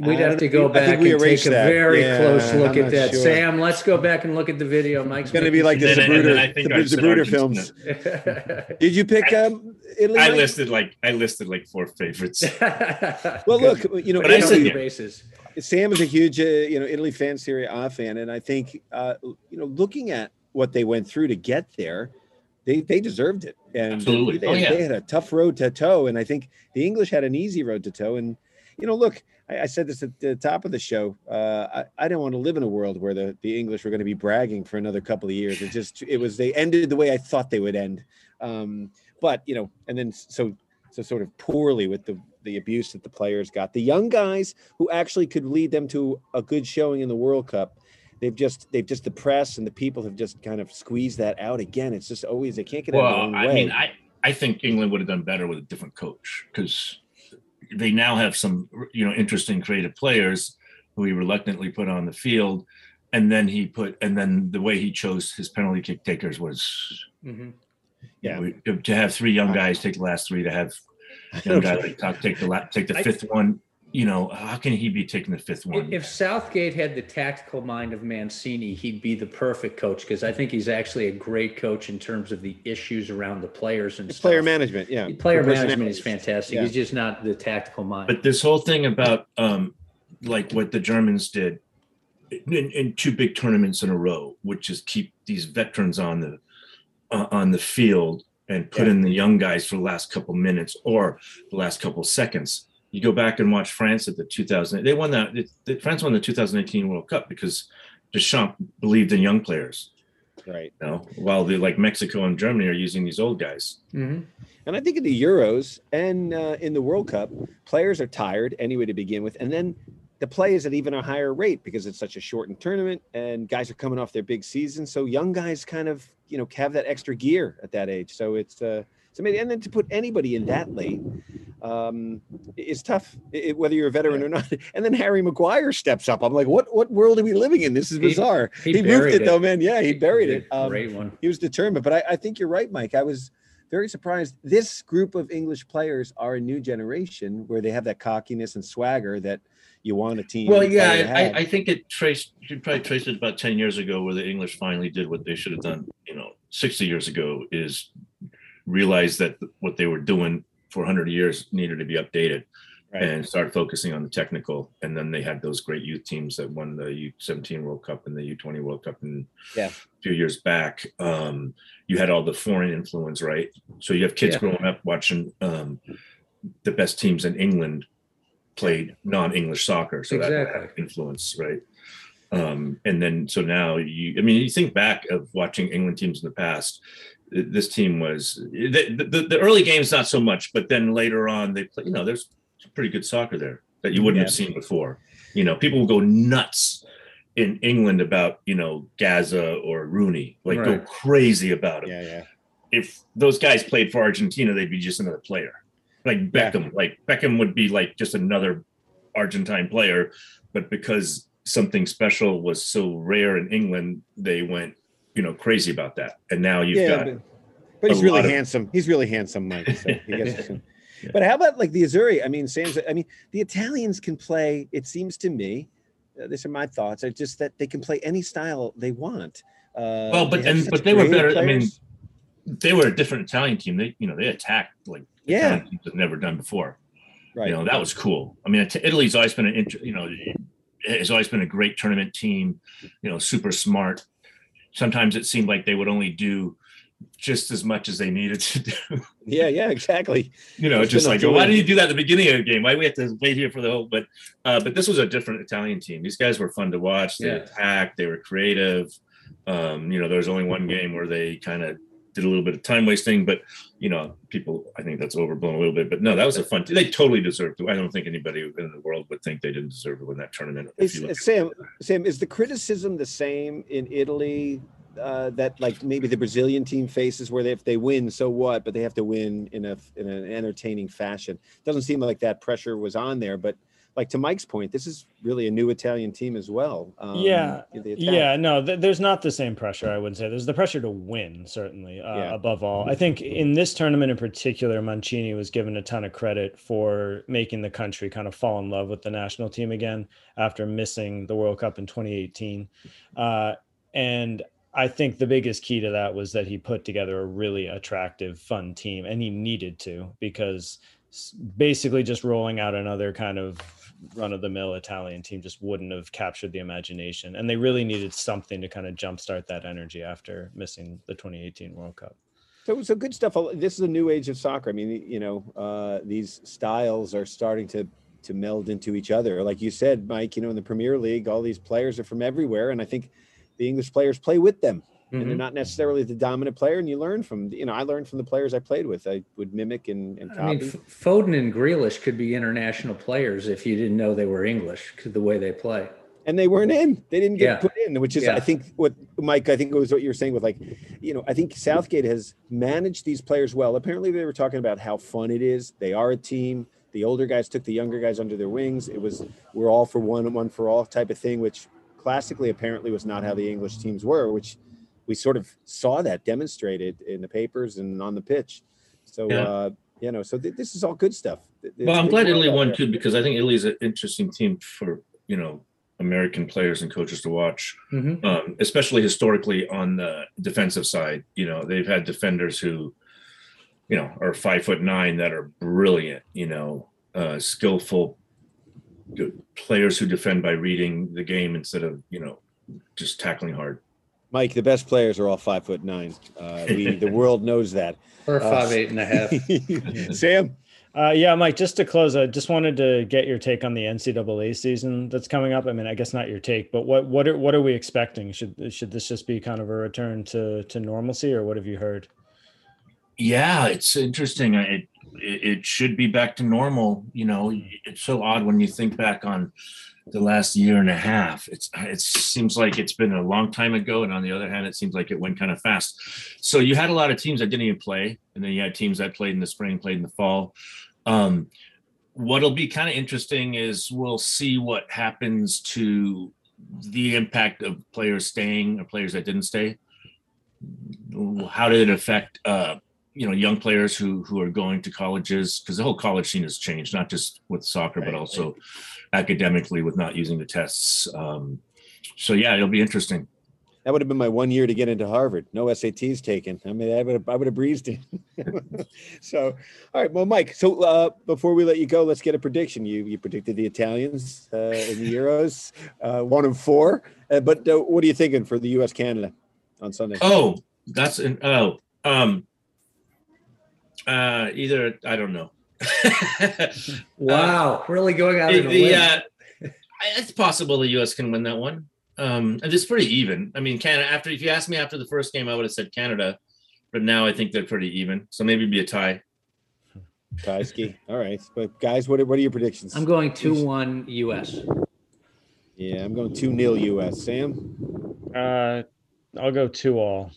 We'd have to go I think back we and take erased a that. very Yeah, close look I'm at that. sure. Sam, let's go back and look at the video. Mike's It's going to be like the And then- then I Zapruder, think the I said Zapruder Argentina. films. Did you pick I- um, Italy? I listed like I listed like four favorites. Well, look, you know, Italy- said the yeah. bases. Sam is a huge, uh, you know, Italy fan, Serie A fan, and I think, uh, you know, looking at what they went through to get there, they they deserved it, and Absolutely. They, Oh, had, yeah. they had a tough road to toe, and I think the English had an easy road to toe. And you know, look, I, I said this at the top of the show. Uh, I, I didn't want to live in a world where the the English were going to be bragging for another couple of years. It just it was they ended the way I thought they would end, um, but you know, and then so so sort of poorly with the the abuse that the players got. The young guys who actually could lead them to a good showing in the World Cup, they've just they've just the press and the people have just kind of squeezed that out again. It's just always they can't get it their Well, own I way. mean, I I think England would have done better with a different coach because they now have some you know interesting creative players who he reluctantly put on the field, and then he put and then the way he chose his penalty kick takers was Mhm. Yeah. you know, to have three young guys take the last three to have young guy like take the la- take the I- fifth one. You know, how can he be taking the fifth one? If Southgate had the tactical mind of Mancini, he'd be the perfect coach because I think he's actually a great coach in terms of the issues around the players and stuff. player management, yeah. Player management is fantastic. Yeah. He's just not the tactical mind. But this whole thing about um, like what the Germans did in, in two big tournaments in a row, which is keep these veterans on the uh, on the field and put Yeah. in the young guys for the last couple minutes or the last couple seconds. You go back and watch France at the 2000. They won that. It, the, France won the 2018 World Cup because Deschamps believed in young players. Right. You know, while the like Mexico and Germany are using these old guys. Mhm. And I think in the Euros and uh, in the World Cup, players are tired anyway to begin with, and then the play is at even a higher rate because it's such a shortened tournament, and guys are coming off their big season. So young guys kind of you know have that extra gear at that age. So it's uh, so maybe and then to put anybody in that late um, is tough, it, whether you're a veteran or not. And then Harry Maguire steps up. I'm like, what what world are we living in? This is bizarre. he He, moved it, it. though, man. Yeah, he buried He it. Um, Great one. he was determined. But I, I think you're right, Mike. I was very surprised. This group of English players are a new generation where they have that cockiness and swagger that you want a team. Well, yeah. I, I think it traced. You probably traced it about ten years ago, where the English finally did what they should have done. You know, sixty years ago is realize that what they were doing for hundred years needed to be updated Right. and start focusing on the technical. And then they had those great youth teams that won the U17 World Cup and the U20 World Cup in Yeah. a few years back. Um, you had all the foreign influence, right? So you have kids Yeah. growing up watching um, the best teams in England played non-English soccer, so that Exactly. had influence, right? Um, and then so now you, I mean, you think back of watching England teams in the past. Th- This team was the, the, the early games not so much, but then later on they play. You know, there's pretty good soccer there that you wouldn't have seen before. You know, people will go nuts in England about you know Gazza or Rooney, like go crazy about it yeah, yeah. if those guys played for Argentina, they'd be just another player. Like Beckham, like Beckham would be like just another Argentine player, but because something special was so rare in England, they went, you know, crazy about that. And now you've yeah, got but, but he's really of- handsome. He's really handsome, Mike. So he gets But how about like the Azzurri? I mean, Sam's. I mean, the Italians can play. It seems to me. Uh, these are my thoughts. Are just that they can play any style they want. Uh, Well, but- and- but they were better- I mean, they were a different Italian team. They, you know, they attacked like yeah, Italian teams have never done before. right. You know, that was cool. I mean, Italy's always been an, you know, has always been a great tournament team. You know, super smart. Sometimes it seemed like they would only do just as much as they needed to do. yeah, yeah, exactly. you know, It's just like, well, why did you do that at the beginning of the game? Why do we have to wait here for the whole? But, uh, but this was a different Italian team. These guys were fun to watch. They Yeah. attacked. They were creative. Um, you know, there was only one game where they kind of did a little bit of time wasting, but you know, people, I think that's overblown a little bit. But no, that was a fun. They totally deserved to. I don't think anybody in the world would think they didn't deserve to win that tournament. if Is, you look is Sam, Sam, is the criticism the same in Italy uh, that like maybe the Brazilian team faces, where they, if they win, so what? But they have to win in a in an entertaining fashion. Doesn't seem like that pressure was on there, but like to Mike's point, this is really a new Italian team as well. Um, yeah, yeah. No, th- there's not the same pressure. I wouldn't say there's the pressure to win, certainly. Uh, yeah. Above all, I think in this tournament in particular, Mancini was given a ton of credit for making the country kind of fall in love with the national team again after missing the World Cup in 2018. Uh, and I think the biggest key to that was that he put together a really attractive, fun team, and he needed to because basically just rolling out another kind of run of the mill Italian team just wouldn't have captured the imagination. And they really needed something to kind of jumpstart that energy after missing the 2018 World Cup. So, so good stuff. This is a new age of soccer. I mean, you know, uh, these styles are starting to to meld into each other. Like you said, Mike, you know, in the Premier League, all these players are from everywhere, and I think the English players play with them mm-hmm. and they're mm-hmm. not necessarily the dominant player. And you learn from, you know, I learned from the players I played with. I would mimic and, and copy. I mean, Foden and Grealish could be international players if you didn't know they were English the way they play. And they weren't in. They didn't get yeah. put in, which is, yeah. I think, what Mike. I think it was what you were saying with like, you know, I think Southgate has managed these players well. Apparently, they were talking about how fun it is. They are a team the older guys took the younger guys under their wings. It was we're all for one, one for all type of thing, which classically apparently was not how the English teams were, which we sort of saw that demonstrated in the papers and on the pitch. So, yeah. uh, you know, so th- this is all good stuff. It's, well, I'm glad Italy won too because I think Italy is an interesting team for you know American players and coaches to watch, mm-hmm. um, especially historically on the defensive side. You know, they've had defenders who, you know, are five foot nine that are brilliant. You know, uh, skillful players who defend by reading the game instead of you know just tackling hard. Mike, the best players are all five foot nine. Uh, we, the world knows that. Or uh, five uh, eight and a half. Sam. Uh, yeah, Mike. Just to close, I just wanted to get your take on the NCAA season that's coming up. I mean, I guess not your take, but what what are what are we expecting? Should should this just be kind of a return to to normalcy, or what have you heard? Yeah, it's interesting. It it should be back to normal. You know, it's so odd when you think back on the last year and a half. It's it seems like it's been a long time ago, and on the other hand, it seems like it went kind of fast. So you had a lot of teams that didn't even play, and then you had teams that played in the spring, played in the fall. Um, what'll be kind of interesting is we'll see what happens to the impact of players staying or players that didn't stay. How did it affect? Uh, you know young players who who are going to colleges because the whole college scene has changed not just with soccer right, but also right academically with not using the tests. Um, so yeah, it'll be interesting. That would have been my one year to get into Harvard. No SATs taken. I mean, I would have, I would have breezed in. so, all right. Well, Mike. So uh, before we let you go, let's get a prediction. You you predicted the Italians uh, in the Euros, uh, one and four. Uh, but uh, what are you thinking for the U.S. Canada on Sunday? Oh, that's an oh. Um, uh, either I don't know. wow, uh, really going out. The, the uh, it's possible the U.S. can win that one. Um, and it's pretty even. I mean, Canada. After if you asked me after the first game, I would have said Canada, but now I think they're pretty even. So maybe be a tie. Tie ski. All right, but guys, what are, what are your predictions? I'm going two one U.S. Yeah, I'm going two nil U.S. Sam. Uh, I'll go two all.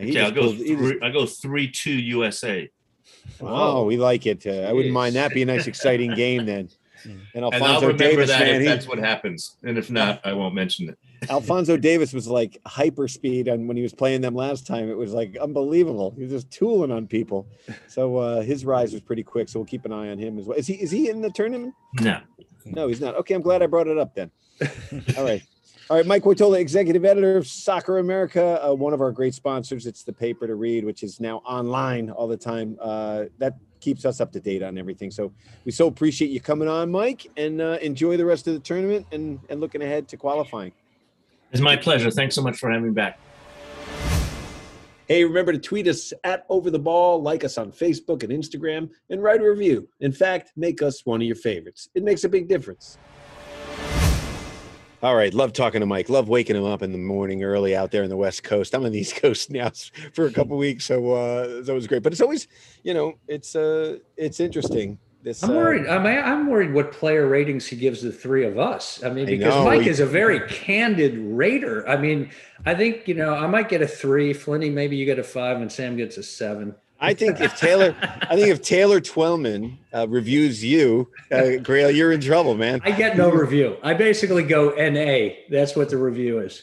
Okay, I'll go. Three, I'll go three two USA. Oh, we like it. Uh, I wouldn't mind that. Be a nice, exciting game then. And Alphonso and I'll remember Davies, that man, if he, that's what happens. And if not, I won't mention it. Alphonso Davies was like hyper speed and when he was playing them last time. It was like unbelievable. He was just tooling on people. So uh, his rise was pretty quick. So we'll keep an eye on him as well. Is he is he in the tournament? No. No, he's not. Okay, I'm glad I brought it up then. All right. All right, Mike Woitalla, executive editor of Soccer America, uh, one of our great sponsors. It's the paper to read, which is now online all the time. Uh, that keeps us up to date on everything. So we so appreciate you coming on, Mike, and uh, enjoy the rest of the tournament and, and looking ahead to qualifying. It's my pleasure. Thanks so much for having me back. Hey, remember to tweet us at Over the Ball, like us on Facebook and Instagram, and write a review. In fact, make us one of your favorites. It makes a big difference. All right, love talking to Mike. Love waking him up in the morning early out there in the West Coast. I'm on the East Coast now for a couple weeks, so uh, that was great. But it's always, you know, it's uh, it's interesting. This, I'm uh, worried. I mean, I'm worried what player ratings he gives the three of us. I mean, because I Mike he, is a very candid rater. I mean, I think you know I might get a three. Flinny, maybe you get a five, and Sam gets a seven. I think if Taylor, I think if Taylor Twellman uh, reviews you, uh, Grayle, you're in trouble, man. I get no review. I basically go NA. That's what the review is.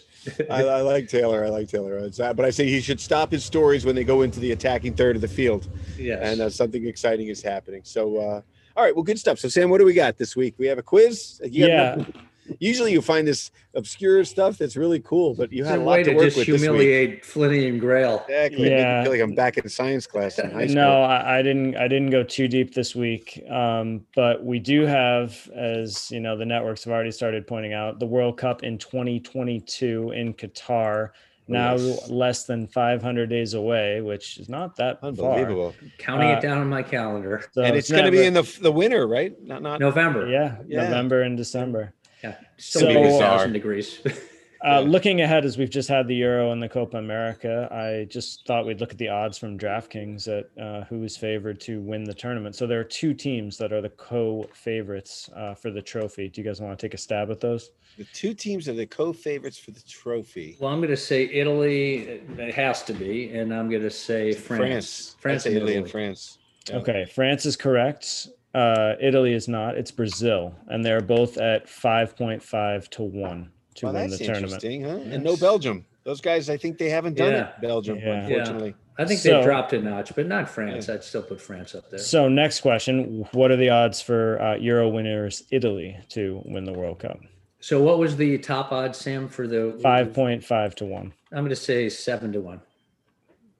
I, I like Taylor. I like Taylor. It's, uh, but I say he should stop his stories when they go into the attacking third of the field, Yes. and uh, something exciting is happening. So, uh, all right, well, good stuff. So, Sam, what do we got this week? We have a quiz. You got Yeah. Nothing- Usually, you find this obscure stuff that's really cool, but you it's had a a lot way to to work just with this week. humiliate Flinny and Grayle. Exactly. Make me Yeah. feel like I'm back in science class in high school. No, I, I didn't. I didn't go too deep this week. Um, but we do have, as you know, the networks have already started pointing out, the World Cup in 2022 in Qatar. Now Yes. less than 500 days away, which is not that far. Unbelievable. Counting Uh, it down on my calendar. So and it's, going to be in the the winter, right? Not not. November. yeah, Yeah. November and December. Yeah. Still So- be a Bizarre. thousand degrees. Uh, looking ahead, as we've just had the Euro and the Copa America, I just thought we'd look at the odds from DraftKings at uh, who is favored to win the tournament. So there are two teams that are the co-favorites uh, for the trophy. Do you guys want to take a stab at those? The two teams are the co-favorites for the trophy. well, I'm going to say Italy. It has to be, and I'm going to say France. France, and Italy, and France. Yeah. Okay, France is correct. Uh, Italy is not. It's Brazil, and they're both at 5.5 to one to Well, win that's the tournament. interesting, huh? And no Belgium. Those guys, I think they haven't done Yeah. it. Belgium, Yeah. unfortunately. I think So- they dropped a notch, but not France. I'd still put France up there. So next question: What are the odds for uh, Euro winners Italy to win the World Cup? So, what was the top odds, Sam, for the Five point five to one. I'm going to say seven to one.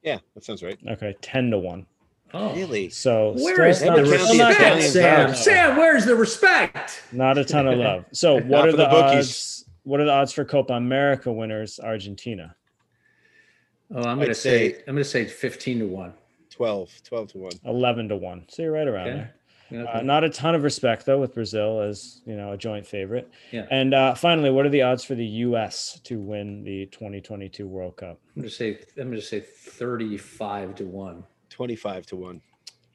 Yeah, that sounds right. Okay, ten to one. Oh, Really? So Where still is not- the Never count the respect, Sam? Sam, where's the respect? not a ton of love. So what are the, the odds? What are the odds for Copa America winners Argentina? Oh, I'm going to say, say- I'm going to say 15 to one. 12, 12 to 1. Eleven to one. So you're right around Okay. there. Yeah, Uh, not a ton of respect though with Brazil as you know a joint favorite. Yeah. And uh, finally, what are the odds for the U.S. to win the 2022 World Cup? I'm going to say, I'm going to say 35 to one. 25 to 1.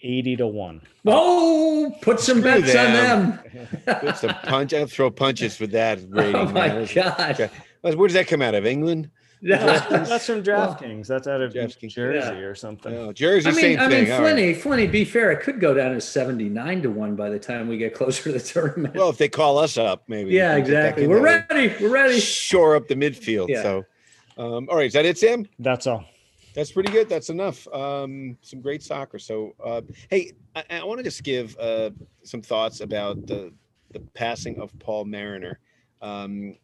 80 to one. Oh, put some Screw bets on them. them. Put some punch. I'll throw punches with that rating. Oh my man. God. Where does that come out of? England? No, That's from DraftKings. That's out of DraftKings. Jersey Yeah. or something. Oh, Jersey, I mean, same I mean, thing. All right. Flinny, Flinny, be fair, it could go down to 79 to one by the time we get closer to the tournament. Well, if they call us up, maybe. yeah, can get back exactly. We're ready. We're ready. Shore up the midfield. Yeah. So, um, all right. Is that it, Sam? That's all. That's pretty good. That's enough. Um, some great soccer. So, uh, hey, I, I want to just give uh, some thoughts about the the passing of Paul Mariner. Um,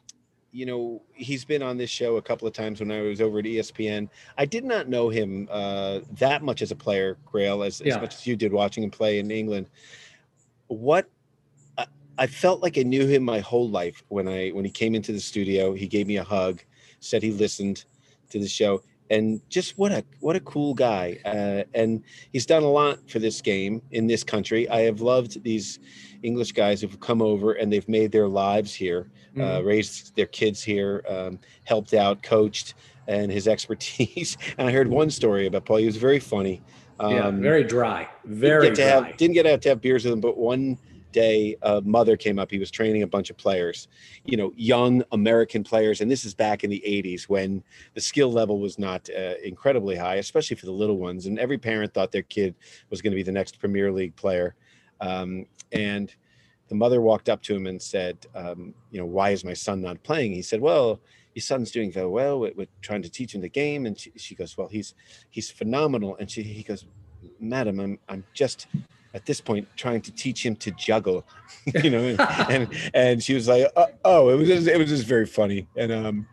you know, he's been on this show a couple of times when I was over at ESPN. I did not know him uh, that much as a player, Grayle, as, Yeah. as much as you did watching him play in England. What I, I felt like I knew him my whole life when I when he came into the studio. He gave me a hug, said he listened to the show, and just what a what a cool guy. Uh, and he's done a lot for this game in this country. I have loved these English guys who've come over and they've made their lives here, Mm-hmm. uh, raised their kids here, um, helped out, coached, and his expertise. and I heard one story about Paul. He was very funny. yeah, Um, very dry. didn't Very get to dry. have didn't get out to have beers with him, but one day a mother came up. He was training a bunch of players, you know, young American players, and this is back in the '80s when the skill level was not uh, incredibly high, especially for the little ones. And every parent thought their kid was going to be the next Premier League player. Um, and the mother walked up to him and said, um, "You know, why is my son not playing?" He said, "Well." Your son's doing very well. We're, trying to teach him the game, and she, she goes, "Well, he's he's phenomenal." And she, he goes, madam i'm i'm just at this point trying to teach him to juggle you know and and, she was like uh, oh it was just, it was just very funny and um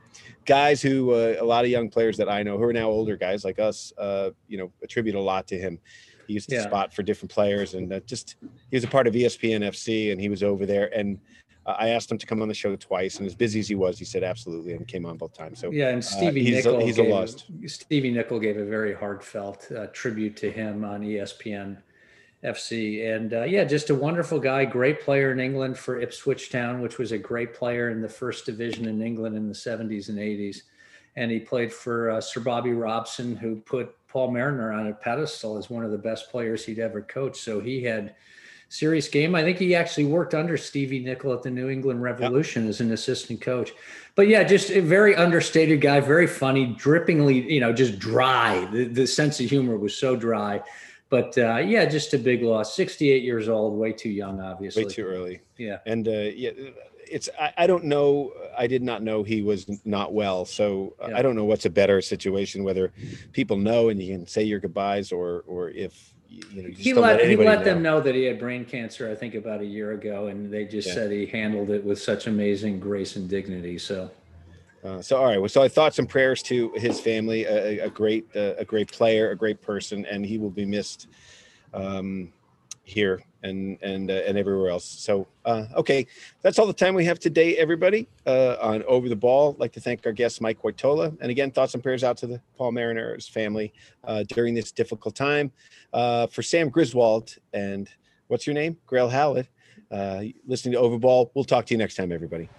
guys who uh, a lot of young players that i know who are now older guys like us uh you know attribute a lot to him he used to Yeah. spot for different players and uh, just he was a part of espn fc and he was over there and uh, i asked him to come on the show twice and as busy as he was he said absolutely and came on both times so Yeah, and Stevie he's a- Nickel he's a lost. Stevie Nicol gave a very heartfelt uh, tribute to him on ESPN FC, and uh, yeah, just a wonderful guy, great player in England for Ipswich Town, which was a great player in the first division in England in the 70s and 80s, and he played for uh, Sir Bobby Robson, who put Paul Mariner on a pedestal as one of the best players he'd ever coached. So he had serious game. I think he actually worked under Stevie Nicol at the New England Revolution yep. as an assistant coach. But yeah, just a very understated guy, very funny, drippingly, you know, just dry. The, the sense of humor was so dry. But uh, yeah, just a big loss. 68 years old, way too young, obviously. Way too early. Yeah. And uh, yeah, it's I, I, don't know. I did not know he was not well, so yeah. I don't know what's a better situation. Whether people know and you can say your goodbyes, or or if you know, he let, let he let know. them know that he had brain cancer. I think about a year ago, and they just yeah. said he handled it with such amazing grace and dignity. So. Uh, so all right, well, so I thoughts and prayers to his family. A, a great, uh, a great player, a great person, and he will be missed. Um, here and and uh, and everywhere else. So uh, okay, that's all the time we have today, everybody. Uh, on over the ball, I'd like to thank our guest Mike Woitalla, and again, thoughts and prayers out to the Paul Mariners family during this difficult time. For Sam Griswold and what's your name, Grayle Hallett, listening to Overball. We'll talk to you next time, everybody.